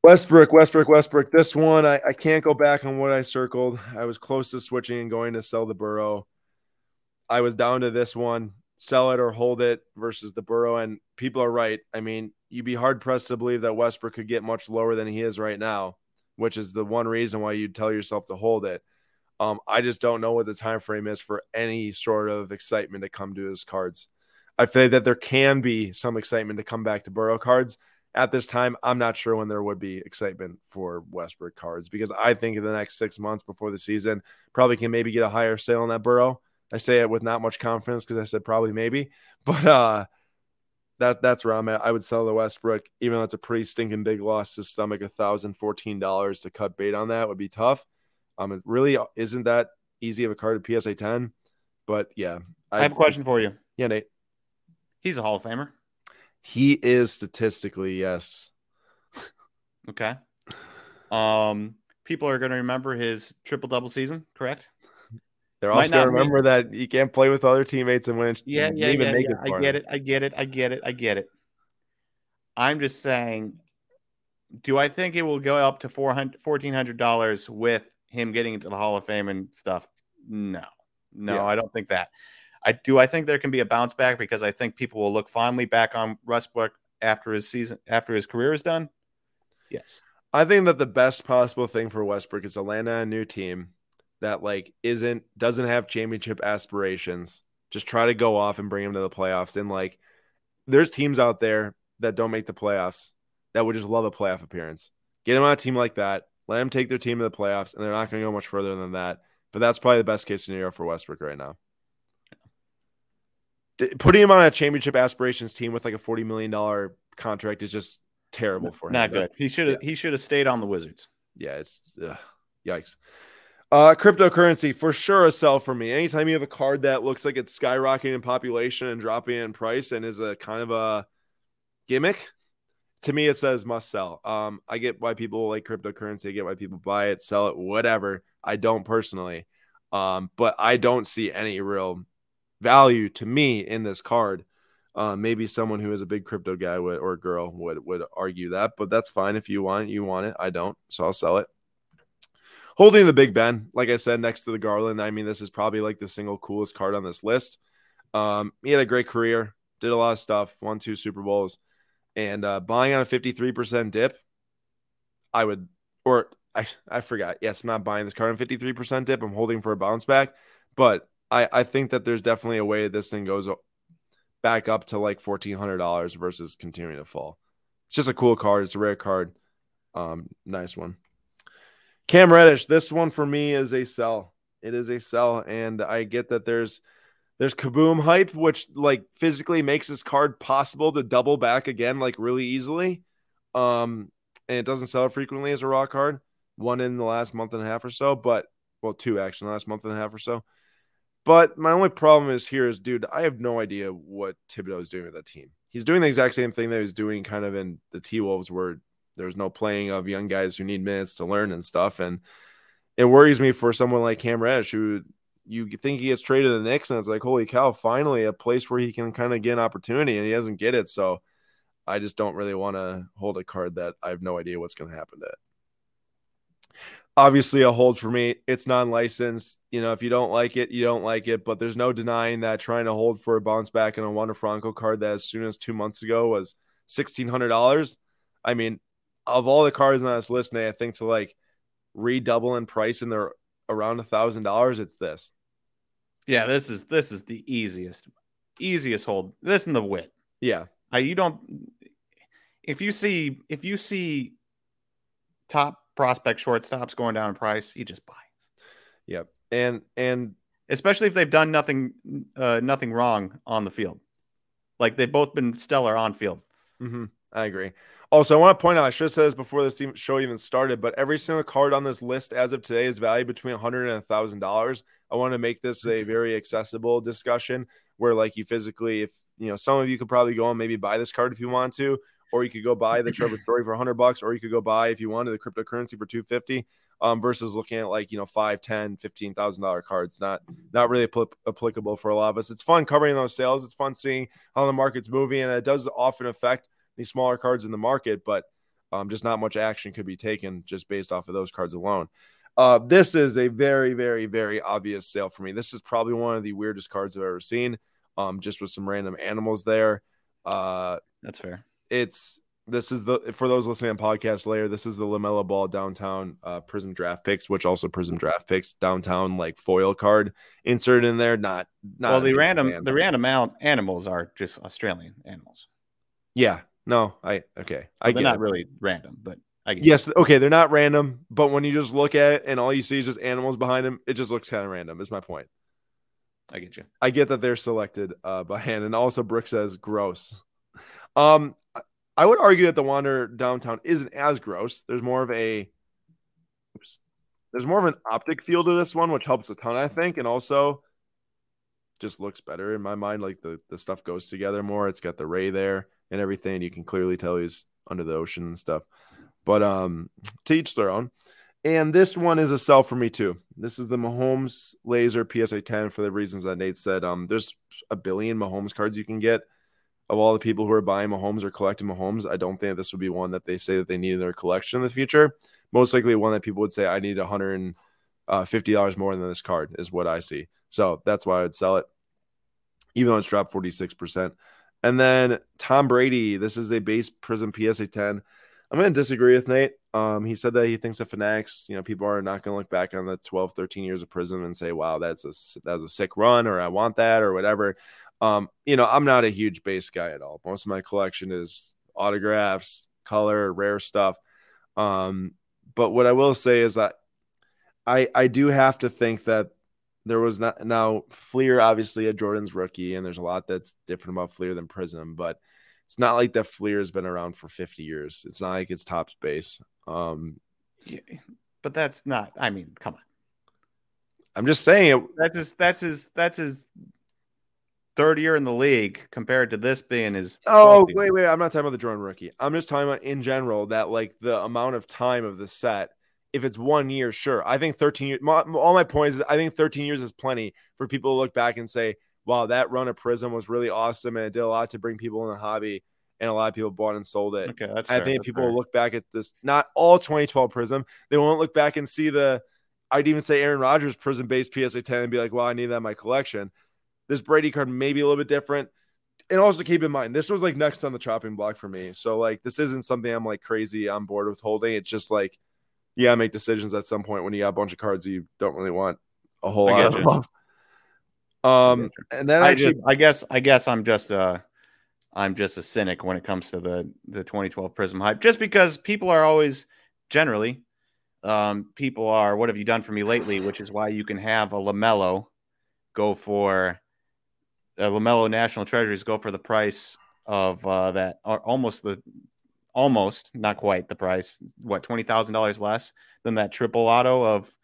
Westbrook, Westbrook, Westbrook. This one, I, I can't go back on what I circled. I was close to switching and going to sell the Burrow. I was down to this one sell it or hold it versus the Burrow. And people are right. I mean, you'd be hard pressed to believe that Westbrook could get much lower than he is right now which is the one reason why you'd tell yourself to hold it. Um, I just don't know what the time frame is for any sort of excitement to come to his cards. I feel that there can be some excitement to come back to Burrow cards. At this time, I'm not sure when there would be excitement for Westbrook cards because I think in the next six months before the season, probably can maybe get a higher sale on that Burrow. I say it with not much confidence because I said probably maybe, <laughs> but uh, that that's where I'm at. I would sell the Westbrook, even though it's a pretty stinking big loss to stomach. A thousand fourteen dollars to cut bait on that would be tough. Um, it really isn't that easy of a card to PSA ten, but yeah. I, I have a question for you. Yeah, Nate. He's a Hall of Famer. He is statistically yes. okay. Um, people are going to remember his triple double season, correct? They're also going to remember that you can't play with other teammates and win. Yeah, yeah, yeah. yeah. I get it. I get it. I get it. I get it. I'm just saying, do I think it will go up to $1,400 with him getting into the Hall of Fame and stuff? No, no, yeah. I don't think that. I do. I think there can be a bounce back because I think people will look fondly back on Westbrook after his season, after his career is done. Yes. I think that the best possible thing for Westbrook is to land on a new team that like isn't doesn't have championship aspirations, just try to go off and bring him to the playoffs. And like, there's teams out there that don't make the playoffs that would just love a playoff appearance. Get him on a team like that. Let them take their team to the playoffs, and they're not going to go much further than that. But that's probably the best case scenario for Westbrook right now. Putting him on a championship aspirations team with like a forty million dollar contract is just terrible for him. Not good. He should have. Yeah. He should have stayed on the Wizards. Yeah, it's ugh, yikes. Uh, cryptocurrency for sure a sell for me. Anytime you have a card that looks like it's skyrocketing in population and dropping in price and is a kind of a gimmick, to me it says must sell. Um, I get why people like cryptocurrency. I get why people buy it, sell it, whatever. I don't personally, um, but I don't see any real value to me in this card. Uh, maybe someone who is a big crypto guy would, or girl would would argue that, but that's fine if you want it. You want it. I don't, so I'll sell it holding the Big Ben, like I said, next to the Garland. I mean, this is probably like the single coolest card on this list. Um, he had a great career, did a lot of stuff, won two Super Bowls, and uh, buying on a 53% dip, I would, or I, I forgot. Yes, I'm not buying this card on 53% dip. I'm holding for a bounce back, but I, I think that there's definitely a way this thing goes back up to like $1,400 versus continuing to fall. It's just a cool card. It's a rare card. Um, nice one. Cam Reddish, this one for me is a sell. It is a sell, and I get that there's There's Kaboom hype, which like physically makes this card possible to double back again, like really easily. Um, and it doesn't sell frequently as a raw card. One in the last month and a half or so, but well, two actually, last month and a half or so. But my only problem is here is, dude, I have no idea what Thibodeau is doing with that team. He's doing the exact same thing that he was doing kind of in the T Wolves, where there's no playing of young guys who need minutes to learn and stuff. And it worries me for someone like Cam Reddish, who you think he gets traded to the Knicks, and it's like, holy cow, finally a place where he can kind of get an opportunity, and he doesn't get it. So I just don't really want to hold a card that I have no idea what's going to happen to it obviously a hold for me. It's non-licensed. You know, if you don't like it, you don't like it. But there's no denying that trying to hold for a bounce back in a Wander Franco card that as soon as two months ago was sixteen hundred dollars. I mean, of all the cards on this list, I think to like redouble in price and they're around a thousand dollars, it's this. Yeah, this is this is the easiest, easiest hold. This and the Witt. Yeah, I, you don't. If you see if you see top prospect shortstops going down in price, you just buy. Yep. And and especially if they've done nothing uh, nothing wrong on the field. Like they've both been stellar on field. Mm-hmm. I agree. Also, I want to point out, I should have said this before this show even started, but every single card on this list as of today is valued between 100 and $1,000. I want to make this a very accessible discussion where, like, you physically, if you know, some of you could probably go and maybe buy this card if you want to, or you could go buy the Trevor <clears throat> Story for 100 bucks, or you could go buy if you wanted the cryptocurrency for 250. Um, versus looking at like you know five, ten, fifteen thousand dollar cards, not not really applicable for a lot of us. It's fun covering those sales. It's fun seeing how the market's moving, and it does often affect these smaller cards in the market, but um, just not much action could be taken just based off of those cards alone. Uh, this is a very, very, very obvious sale for me. This is probably one of the weirdest cards I've ever seen. Um, just with some random animals there. Uh, That's fair it's this is the for those listening on podcast layer this is the LaMelo Ball downtown uh prism draft picks which also prism draft picks downtown like foil card inserted in there not not well the random fan. the random out animals are just australian animals yeah no i okay i well, they're not it. really random but i yes it. okay they're not random but when you just look at it and all you see is just animals behind them it just looks kind of random is my point i get you i get that they're selected uh by hand and also brick says gross um I would argue that the Wander downtown isn't as gross. There's more of a oops, there's more of an optic feel to this one, which helps a ton, I think, and also just looks better in my mind. Like the the stuff goes together more. It's got the ray there and everything. You can clearly tell he's under the ocean and stuff. But um, to each their own. And this one is a sell for me too. This is the Mahomes Laser PSA 10 for the reasons that Nate said. Um, there's a billion Mahomes cards you can get of all the people who are buying Mahomes or collecting Mahomes, I don't think this would be one that they say that they need in their collection in the future. Most likely, one that people would say I need one hundred and uh, fifty dollars more than this card is what I see. So that's why I would sell it, even though it's dropped forty six percent. And then Tom Brady, this is a base Prism PSA ten. I'm going to disagree with Nate. Um, he said that he thinks that Fanatics, you know, people are not going to look back on the 12, 13 years of Prism and say, wow, that's a, that's a sick run or I want that or whatever. Um, you know, I'm not a huge base guy at all. Most of my collection is autographs, color, rare stuff. Um, but what I will say is that I I do have to think that there was not now Fleer obviously a Jordan's rookie, and there's a lot that's different about Fleer than Prism, but it's not like that Fleer has been around for 50 years. It's not like it's top space. Um, yeah, but that's not. I mean, come on. I'm just saying it. That's his. That's his. That's his third year in the league compared to this being his. Oh, wait, wait. I'm not talking about the Jordan rookie. I'm just talking about in general that like the amount of time of the set. If it's one year, sure. I think 13 years. My, all my points is I think 13 years is plenty for people to look back and say, wow, that run of Prism was really awesome and it did a lot to bring people in the hobby. And a lot of people bought and sold it. Okay, that's I fair, think people fair. will look back at this, not all 2012 Prism. They won't look back and see the, I'd even say Aaron Rodgers Prism based PSA 10 and be like, well, I need that in my collection. This Brady card may be a little bit different. And also keep in mind, this was like next on the chopping block for me. So like this isn't something I'm like crazy on board with holding. It's just like you gotta make decisions at some point when you got a bunch of cards you don't really want a whole I lot get of. <laughs> Um, and then I, actually, just, I guess I guess I'm just uh I'm just a cynic when it comes to the the 2012 Prism hype. Just because people are always generally um people are what have you done for me lately, which is why you can have a Lamelo go for uh, Lamelo National Treasuries go for the price of uh, that, or almost the, almost not quite the price. What twenty thousand dollars less than that triple auto of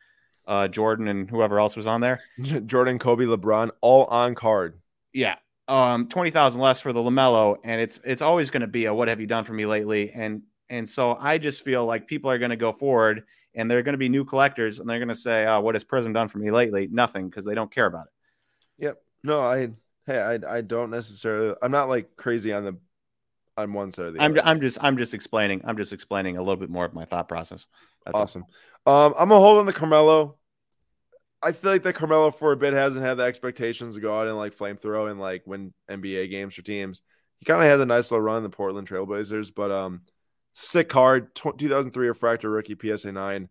uh, Jordan and whoever else was on there. Jordan, Kobe, LeBron, all on card. Yeah, um, twenty thousand less for the Lamelo, and it's it's always going to be a what have you done for me lately? And and so I just feel like people are going to go forward, and they're going to be new collectors, and they're going to say, "Oh, what has Prism done for me lately?" Nothing, because they don't care about it. Yep. No, I hey, I I don't necessarily. I'm not like crazy on the on one side of the. I'm other. I'm just I'm just explaining. I'm just explaining a little bit more of my thought process. That's awesome. Um, I'm gonna hold on the Carmelo. I feel like the Carmelo for a bit hasn't had the expectations to go out and like flamethrow and like win NBA games for teams. He kind of had a nice little run in the Portland Trailblazers, but um, sick card, tw 2003 refractor rookie PSA nine.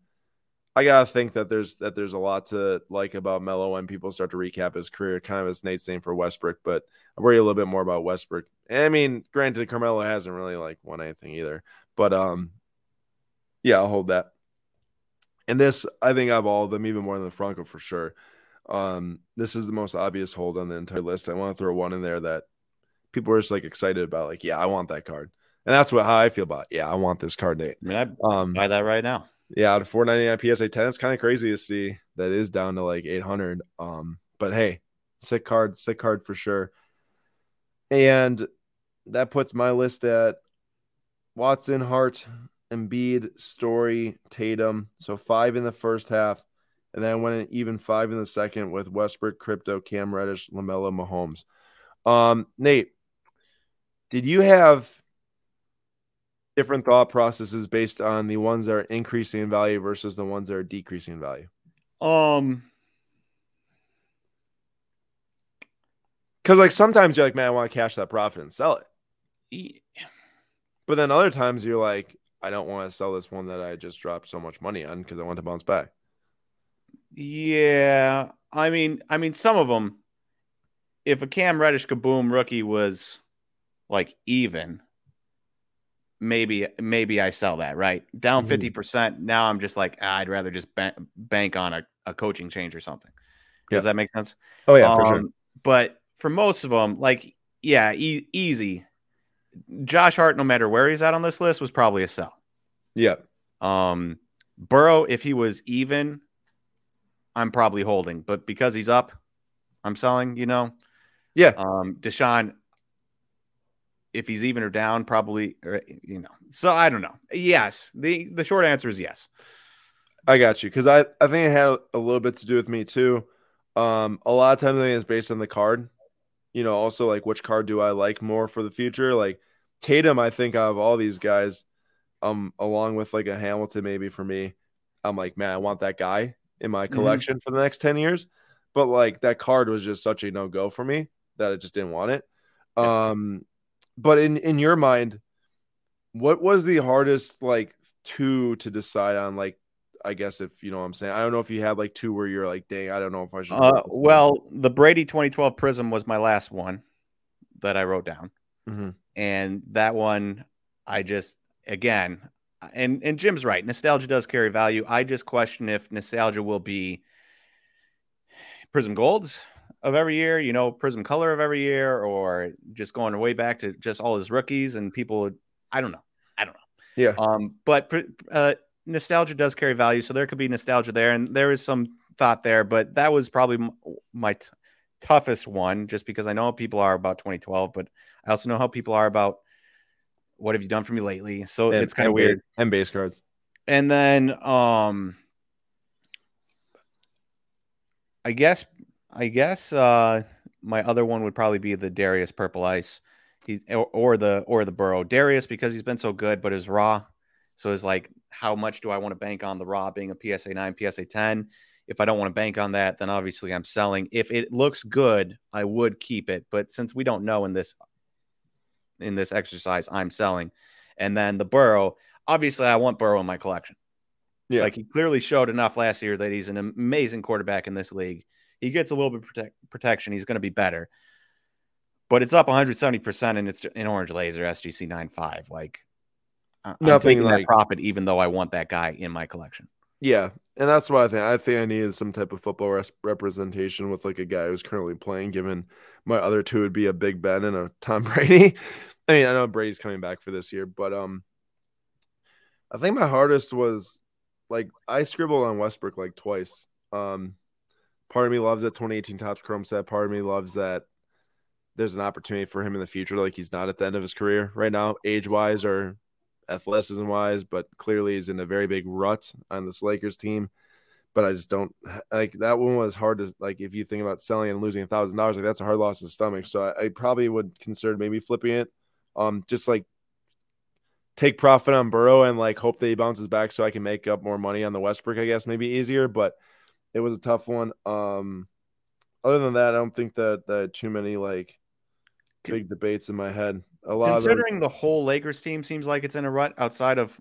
I gotta think that there's that there's a lot to like about Melo when people start to recap his career, kind of as Nate's name for Westbrook. But I worry a little bit more about Westbrook. I mean, granted, Carmelo hasn't really like won anything either, but um, yeah, I'll hold that. And this, I think, have all of them, even more than the Franco for sure. Um, this is the most obvious hold on the entire list. I want to throw one in there that people are just like excited about, like, yeah, I want that card, and that's what how I feel about. It. Yeah, I want this card, Nate. I mean, I Um, buy that right now. Yeah, out of 499 PSA 10, it's kind of crazy to see that is down to like 800. Um, but hey, sick card, sick card for sure. And that puts my list at Watson, Hart, Embiid, Story, Tatum. So five in the first half. And then I went even five in the second with Westbrook, Crypto, Cam Reddish, LaMelo, Mahomes. Um, Nate, did you have different thought processes based on the ones that are increasing in value versus the ones that are decreasing in value? Um, Because like sometimes you're like, man, I want to cash that profit and sell it. But then other times you're like, I don't want to sell this one that I just dropped so much money on because I want to bounce back. yeah. I mean, I mean, some of them. If a Cam Reddish Kaboom rookie was like even, maybe maybe I sell that right down Mhm. fifty percent. Now I'm just like ah, I'd rather just ba- bank on a, a coaching change or something. Yeah. Does that make sense? Oh yeah, for sure. Um, But for most of them, like yeah, e- easy. Josh Hart, no matter where he's at on this list, was probably a sell. Yeah. Um, Burrow, if he was even, I'm probably holding, but because he's up, I'm selling. You know, Yeah. um, Deshaun, if he's even or down, probably, or, you know. So I don't know. Yes, the the short answer is yes. I got you because I, I think it had a little bit to do with me too. Um, a lot of times I think it's based on the card. You know, also like which card do I like more for the future? Like Tatum, I think out of all these guys, um, along with like a Hamilton maybe for me, I'm like, man, I want that guy in my collection for the next 10 years. But like that card was just such a no go for me that I just didn't want it. Um, but in in your mind, what was the hardest like two to decide on? Like, I guess if you know what I'm saying. I don't know if you had like two where you're like, dang, I don't know if I should. Uh, well, the Brady 2012 Prism was my last one that I wrote down. Mhm. and that one I just again and and Jim's right. Nostalgia does carry value. I just question if nostalgia will be Prism Golds of every year, you know, Prism Color of every year, or just going way back to just all his rookies and people. I don't know. I don't know. Yeah. Um, but uh, nostalgia does carry value, so there could be nostalgia there, and there is some thought there. But that was probably my t- toughest one, just because I know how people are about 2012, but I also know how people are about what have you done for me lately. So And- it's kind of weird. And base cards. And then um I guess I guess uh my other one would probably be the Darius Purple Ice. He or, or the or the Burrow. Darius because he's been so good, but his raw. So it's like how much do I want to bank on the raw being a PSA 9, PSA 10? If I don't want to bank on that, then obviously I'm selling. If it looks good, I would keep it. But since we don't know in this in this exercise, I'm selling. And then the Burrow, obviously I want Burrow in my collection. Yeah. Like he clearly showed enough last year that he's an amazing quarterback in this league. He gets a little bit protect, protection. He's going to be better. But it's up 170% and it's in orange laser SGC 95. Like I'm Nothing like- that profit, even though I want that guy in my collection. Yeah. And that's why I think I think I needed some type of football res- representation with like a guy who's currently playing. Given my other two would be a Big Ben and a Tom <laughs> Brady. I mean, I know Brady's coming back for this year, but um, I think my hardest was like I scribbled on Westbrook like twice. Um, part of me loves that 2018 Topps Chrome set. Part of me loves that there's an opportunity for him in the future. Like he's not at the end of his career right now, age wise or athleticism wise, but clearly he's in a very big rut on this Lakers team. But I just don't like that one was hard to like if you think about selling and losing a thousand dollars, like that's a hard loss in the stomach. So I, I probably would consider maybe flipping it. Um, just like take profit on Burrow and like hope that he bounces back so I can make up more money on the Westbrook, I guess maybe easier, but it was a tough one. Um other than that, I don't think that that too many like big debates in my head. A lot considering the whole Lakers team seems like it's in a rut outside of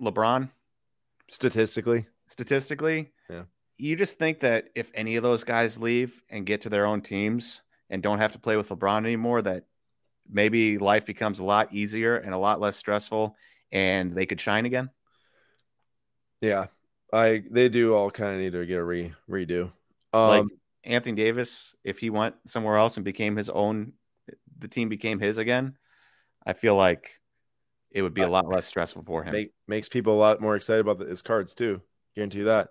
LeBron statistically. Statistically, yeah. You just think that if any of those guys leave and get to their own teams and don't have to play with LeBron anymore, that maybe life becomes a lot easier and a lot less stressful and they could shine again. Yeah. I they do all kind of need to get a re redo. Um, like Anthony Davis, if he went somewhere else and became his own the team became his again, I feel like it would be a lot less stressful for him. Make, makes people a lot more excited about his cards too. Guarantee that.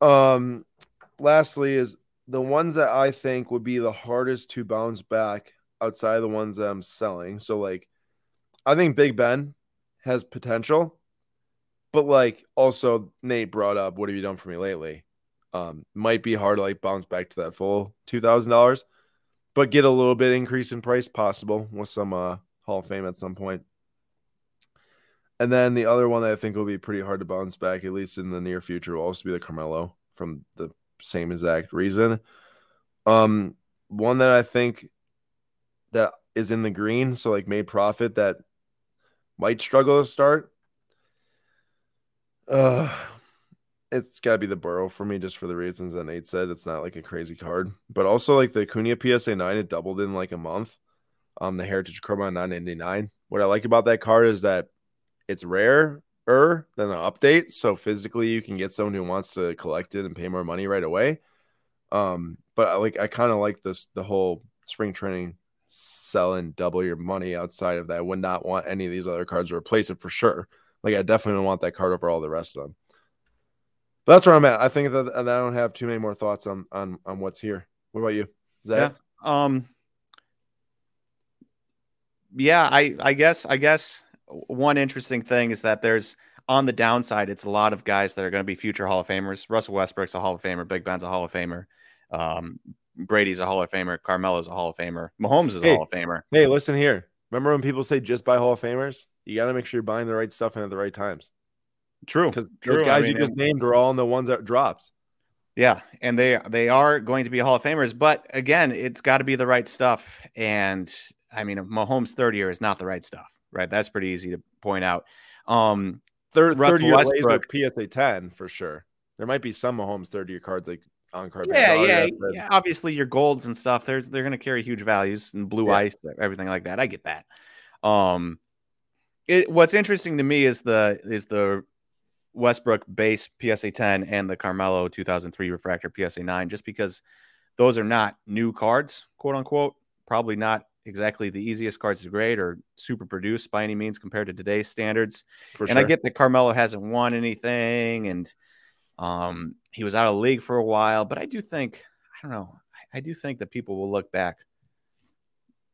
Um, lastly, is the ones that I think would be the hardest to bounce back outside of the ones that I'm selling. So like I think Big Ben has potential, but like also Nate brought up what have you done for me lately? Um, might be hard to like bounce back to that full two thousand dollars, but get a little bit increase in price possible with some uh Hall of Fame at some point. And then the other one that I think will be pretty hard to bounce back, at least in the near future, will also be the Carmelo from the same exact reason. Um, one that I think that is in the green, so like made profit that might struggle to start. Uh it's gotta be the Burrow for me, just for the reasons that Nate said. It's not like a crazy card, but also like the Acuna PSA nine, it doubled in like a month. Um, the Heritage Chrome 999. What I like about that card is that it's rarer than an update, so physically you can get someone who wants to collect it and pay more money right away. Um, but I like I kind of like this the whole spring training selling double your money outside of that. I would not want any of these other cards to replace it for sure. Like I definitely want that card over all the rest of them. But that's where I'm at. I think that, that I don't have too many more thoughts on on on what's here. What about you? Is that yeah. Um yeah, I I guess I guess one interesting thing is that there's on the downside, it's a lot of guys that are going to be future Hall of Famers. Russell Westbrook's a Hall of Famer. Big Ben's a Hall of Famer. Um, Brady's a Hall of Famer. Carmelo's a Hall of Famer. Mahomes is hey, a Hall of Famer. Hey, listen here. Remember when people say just buy Hall of Famers? You got to make sure you're buying the right stuff and at the right times. True. Because those guys I mean, you just named are all in the ones that dropped. Yeah, and they they are going to be Hall of Famers, but again, it's got to be the right stuff. And I mean, Mahomes' third year is not the right stuff, right? That's pretty easy to point out. Um, third third year Westbrook, PSA ten for sure. There might be some Mahomes third year cards like on card. Yeah, yeah, yeah. Obviously, your golds and stuff. There's they're going to carry huge values and blue yeah. ice, everything like that. I get that. Um, it, what's interesting to me is the is the Westbrook base PSA 10 and the Carmelo 2003 refractor PSA 9, just because those are not new cards, quote unquote. Probably not exactly the easiest cards to grade or super produced by any means compared to today's standards. For and sure. I get that Carmelo hasn't won anything and um, he was out of the league for a while, but I do think, I don't know, I, I do think that people will look back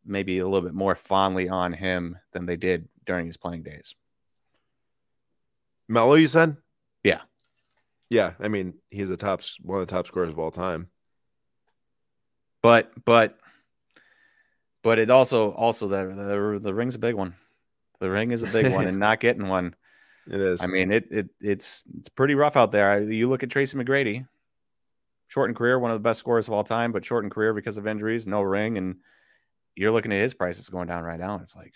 maybe a little bit more fondly on him than they did during his playing days. Melo, you said? Yeah. Yeah. I mean, he's a top one of the top scorers of all time. But but but it also also the the, the ring's a big one. The ring is a big one, and not getting one it is. I mean, it it it's it's pretty rough out there. You look at Tracy McGrady, shortened career, one of the best scorers of all time, but shortened career because of injuries, no ring, and you're looking at his prices going down right now. it's like,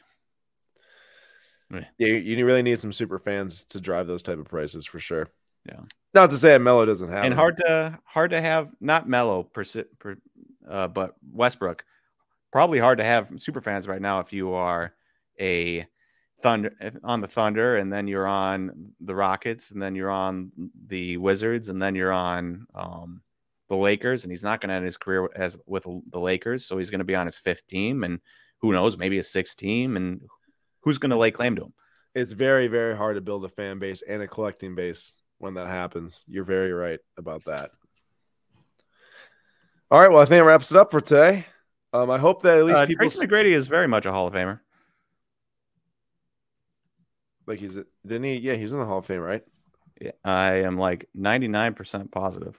eh. yeah, you really need some super fans to drive those type of prices for sure. Yeah. Not to say Melo doesn't have, and hard to hard to have not Melo per, per uh, but Westbrook. Probably hard to have super fans right now if you are a Thunder on the Thunder, and then you're on the Rockets, and then you're on the Wizards, and then you're on um, the Lakers. And he's not going to end his career as with the Lakers, so he's going to be on his fifth team, and who knows, maybe a sixth team, and who's going to lay claim to him? It's very, very hard to build a fan base and a collecting base when that happens. You're very right about that. All right, well, I think it wraps it up for today. Um, I hope that at least uh, people. Tracy McGrady is very much a Hall of Famer. Like he's didn't he? Yeah, he's in the Hall of Fame, right? Yeah, I am like ninety nine percent positive.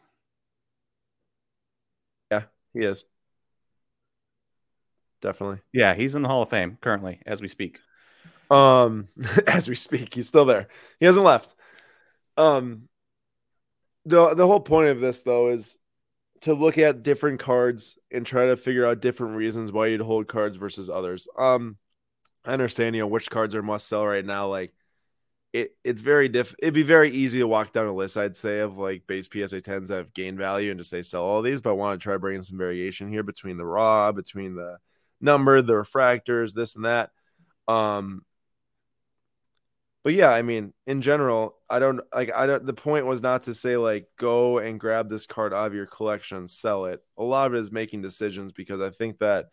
Yeah, he is. Definitely. Yeah, he's in the Hall of Fame currently as we speak. Um, <laughs> as we speak, he's still there. He hasn't left. Um, the the whole point of this though is to look at different cards and try to figure out different reasons why you'd hold cards versus others. Um, I understand, you know, which cards are must sell right now. Like it, it's very diff. It'd be very easy to walk down a list, I'd say, of like base PSA tens that have gained value and just say sell all these. But I want to try bringing some variation here between the raw, between the number, the refractors, this and that. Um, but yeah, I mean, in general, I don't like I don't the point was not to say like go and grab this card out of your collection, sell it. A lot of it is making decisions because I think that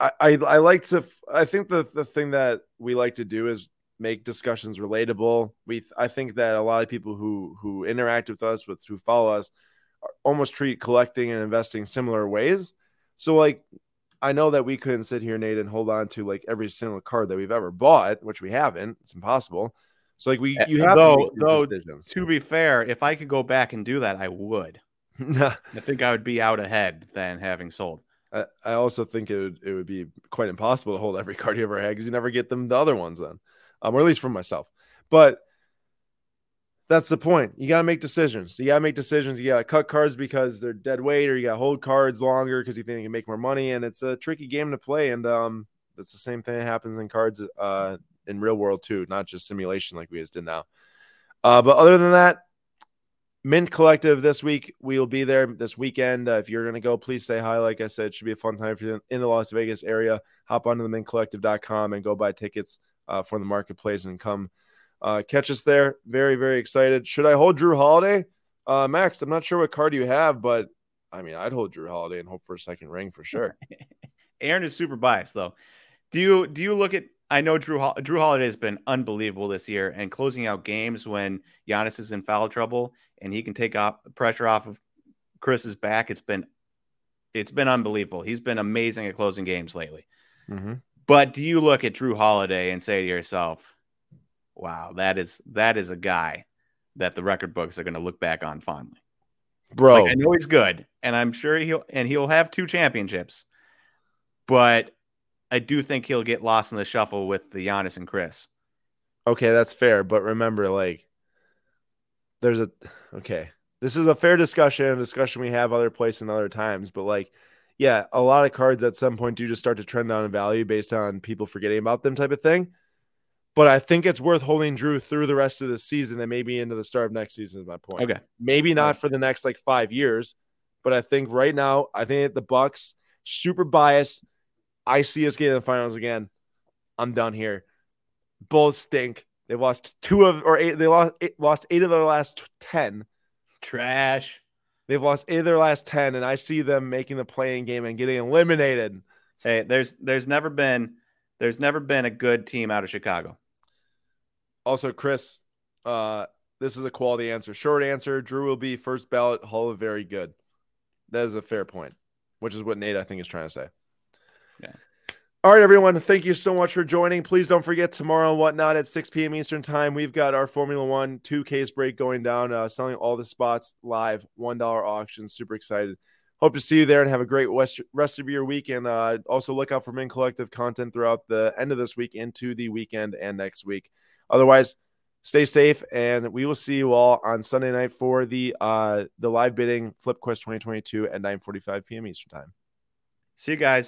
I I, I like to I think the the thing that we like to do is make discussions relatable. We I think that a lot of people who who interact with us with who follow us almost treat collecting and investing similar ways. So like I know that we couldn't sit here, Nate, and hold on to like every single card that we've ever bought, which we haven't. It's impossible. So like we you have though, though decisions. to be fair, if I could go back and do that, I would. <laughs> I think I would be out ahead than having sold. I, also think it would, it would be quite impossible to hold every <laughs> card you ever had because you never get them the other ones then, um, or at least for myself. But that's the point. You got to make decisions. You got to make decisions. You got to cut cards because they're dead weight, or you got to hold cards longer because you think you can make more money. And it's a tricky game to play. And um, it's the same thing that happens in cards uh, in real world too, not just simulation like we just did now. Uh, but other than that, Mint Collective this week. We'll be there this weekend. Uh, if you're going to go, please say hi. Like I said, it should be a fun time if you're in the Las Vegas area. Hop onto the mintcollective.com and go buy tickets uh, for the marketplace and come – uh, catch us there. Very, very excited. Should I hold Jrue Holiday? Uh, Max, I'm not sure what card you have, but I mean, I'd hold Jrue Holiday and hope for a second ring for sure. <laughs> Aaron is super biased though. Do you do you look at? I know Jrue Jrue Holiday has been unbelievable this year and closing out games when Giannis is in foul trouble and he can take off pressure off of Khris's back. It's been it's been unbelievable. He's been amazing at closing games lately. Mm-hmm. But do you look at Jrue Holiday and say to yourself, wow, that is that is a guy that the record books are going to look back on fondly. Bro, like, I know he's good, and I'm sure he'll and he'll have two championships, but I do think he'll get lost in the shuffle with the Giannis and Khris. Okay, that's fair, but remember, like, there's a okay. This is a fair discussion, a discussion we have other places and other times, but like, yeah, a lot of cards at some point do just start to trend down in value based on people forgetting about them, type of thing. But I think it's worth holding Jrue through the rest of the season and maybe into the start of next season. Is my point. Okay. Maybe not for the next like five years, but I think right now, I think the Bucks super biased. I see us getting the finals again. I'm done here. Bulls stink. They lost two of or eight. They lost eight, lost eight of their last ten. Trash. They've lost eight of their last ten, and I see them making the play-in game and getting eliminated. Hey, there's there's never been there's never been a good team out of Chicago. Also, Chris, uh, this is a quality answer. Short answer: Jrue will be first ballot Hall of Very Good. That is a fair point, which is what Nate I think is trying to say. Yeah. All right, everyone. Thank you so much for joining. Please don't forget tomorrow and whatnot at 6 p.m. Eastern time. We've got our Formula One two case break going down, uh, selling all the spots live, one dollar auction. Super excited. Hope to see you there and have a great rest, of your week. And uh, also look out for Mint Collective content throughout the end of this week into the weekend and next week. Otherwise, stay safe, and we will see you all on Sunday night for the uh the live bidding Flip Quest 2022 at 9:45 p.m. Eastern Time. See you guys.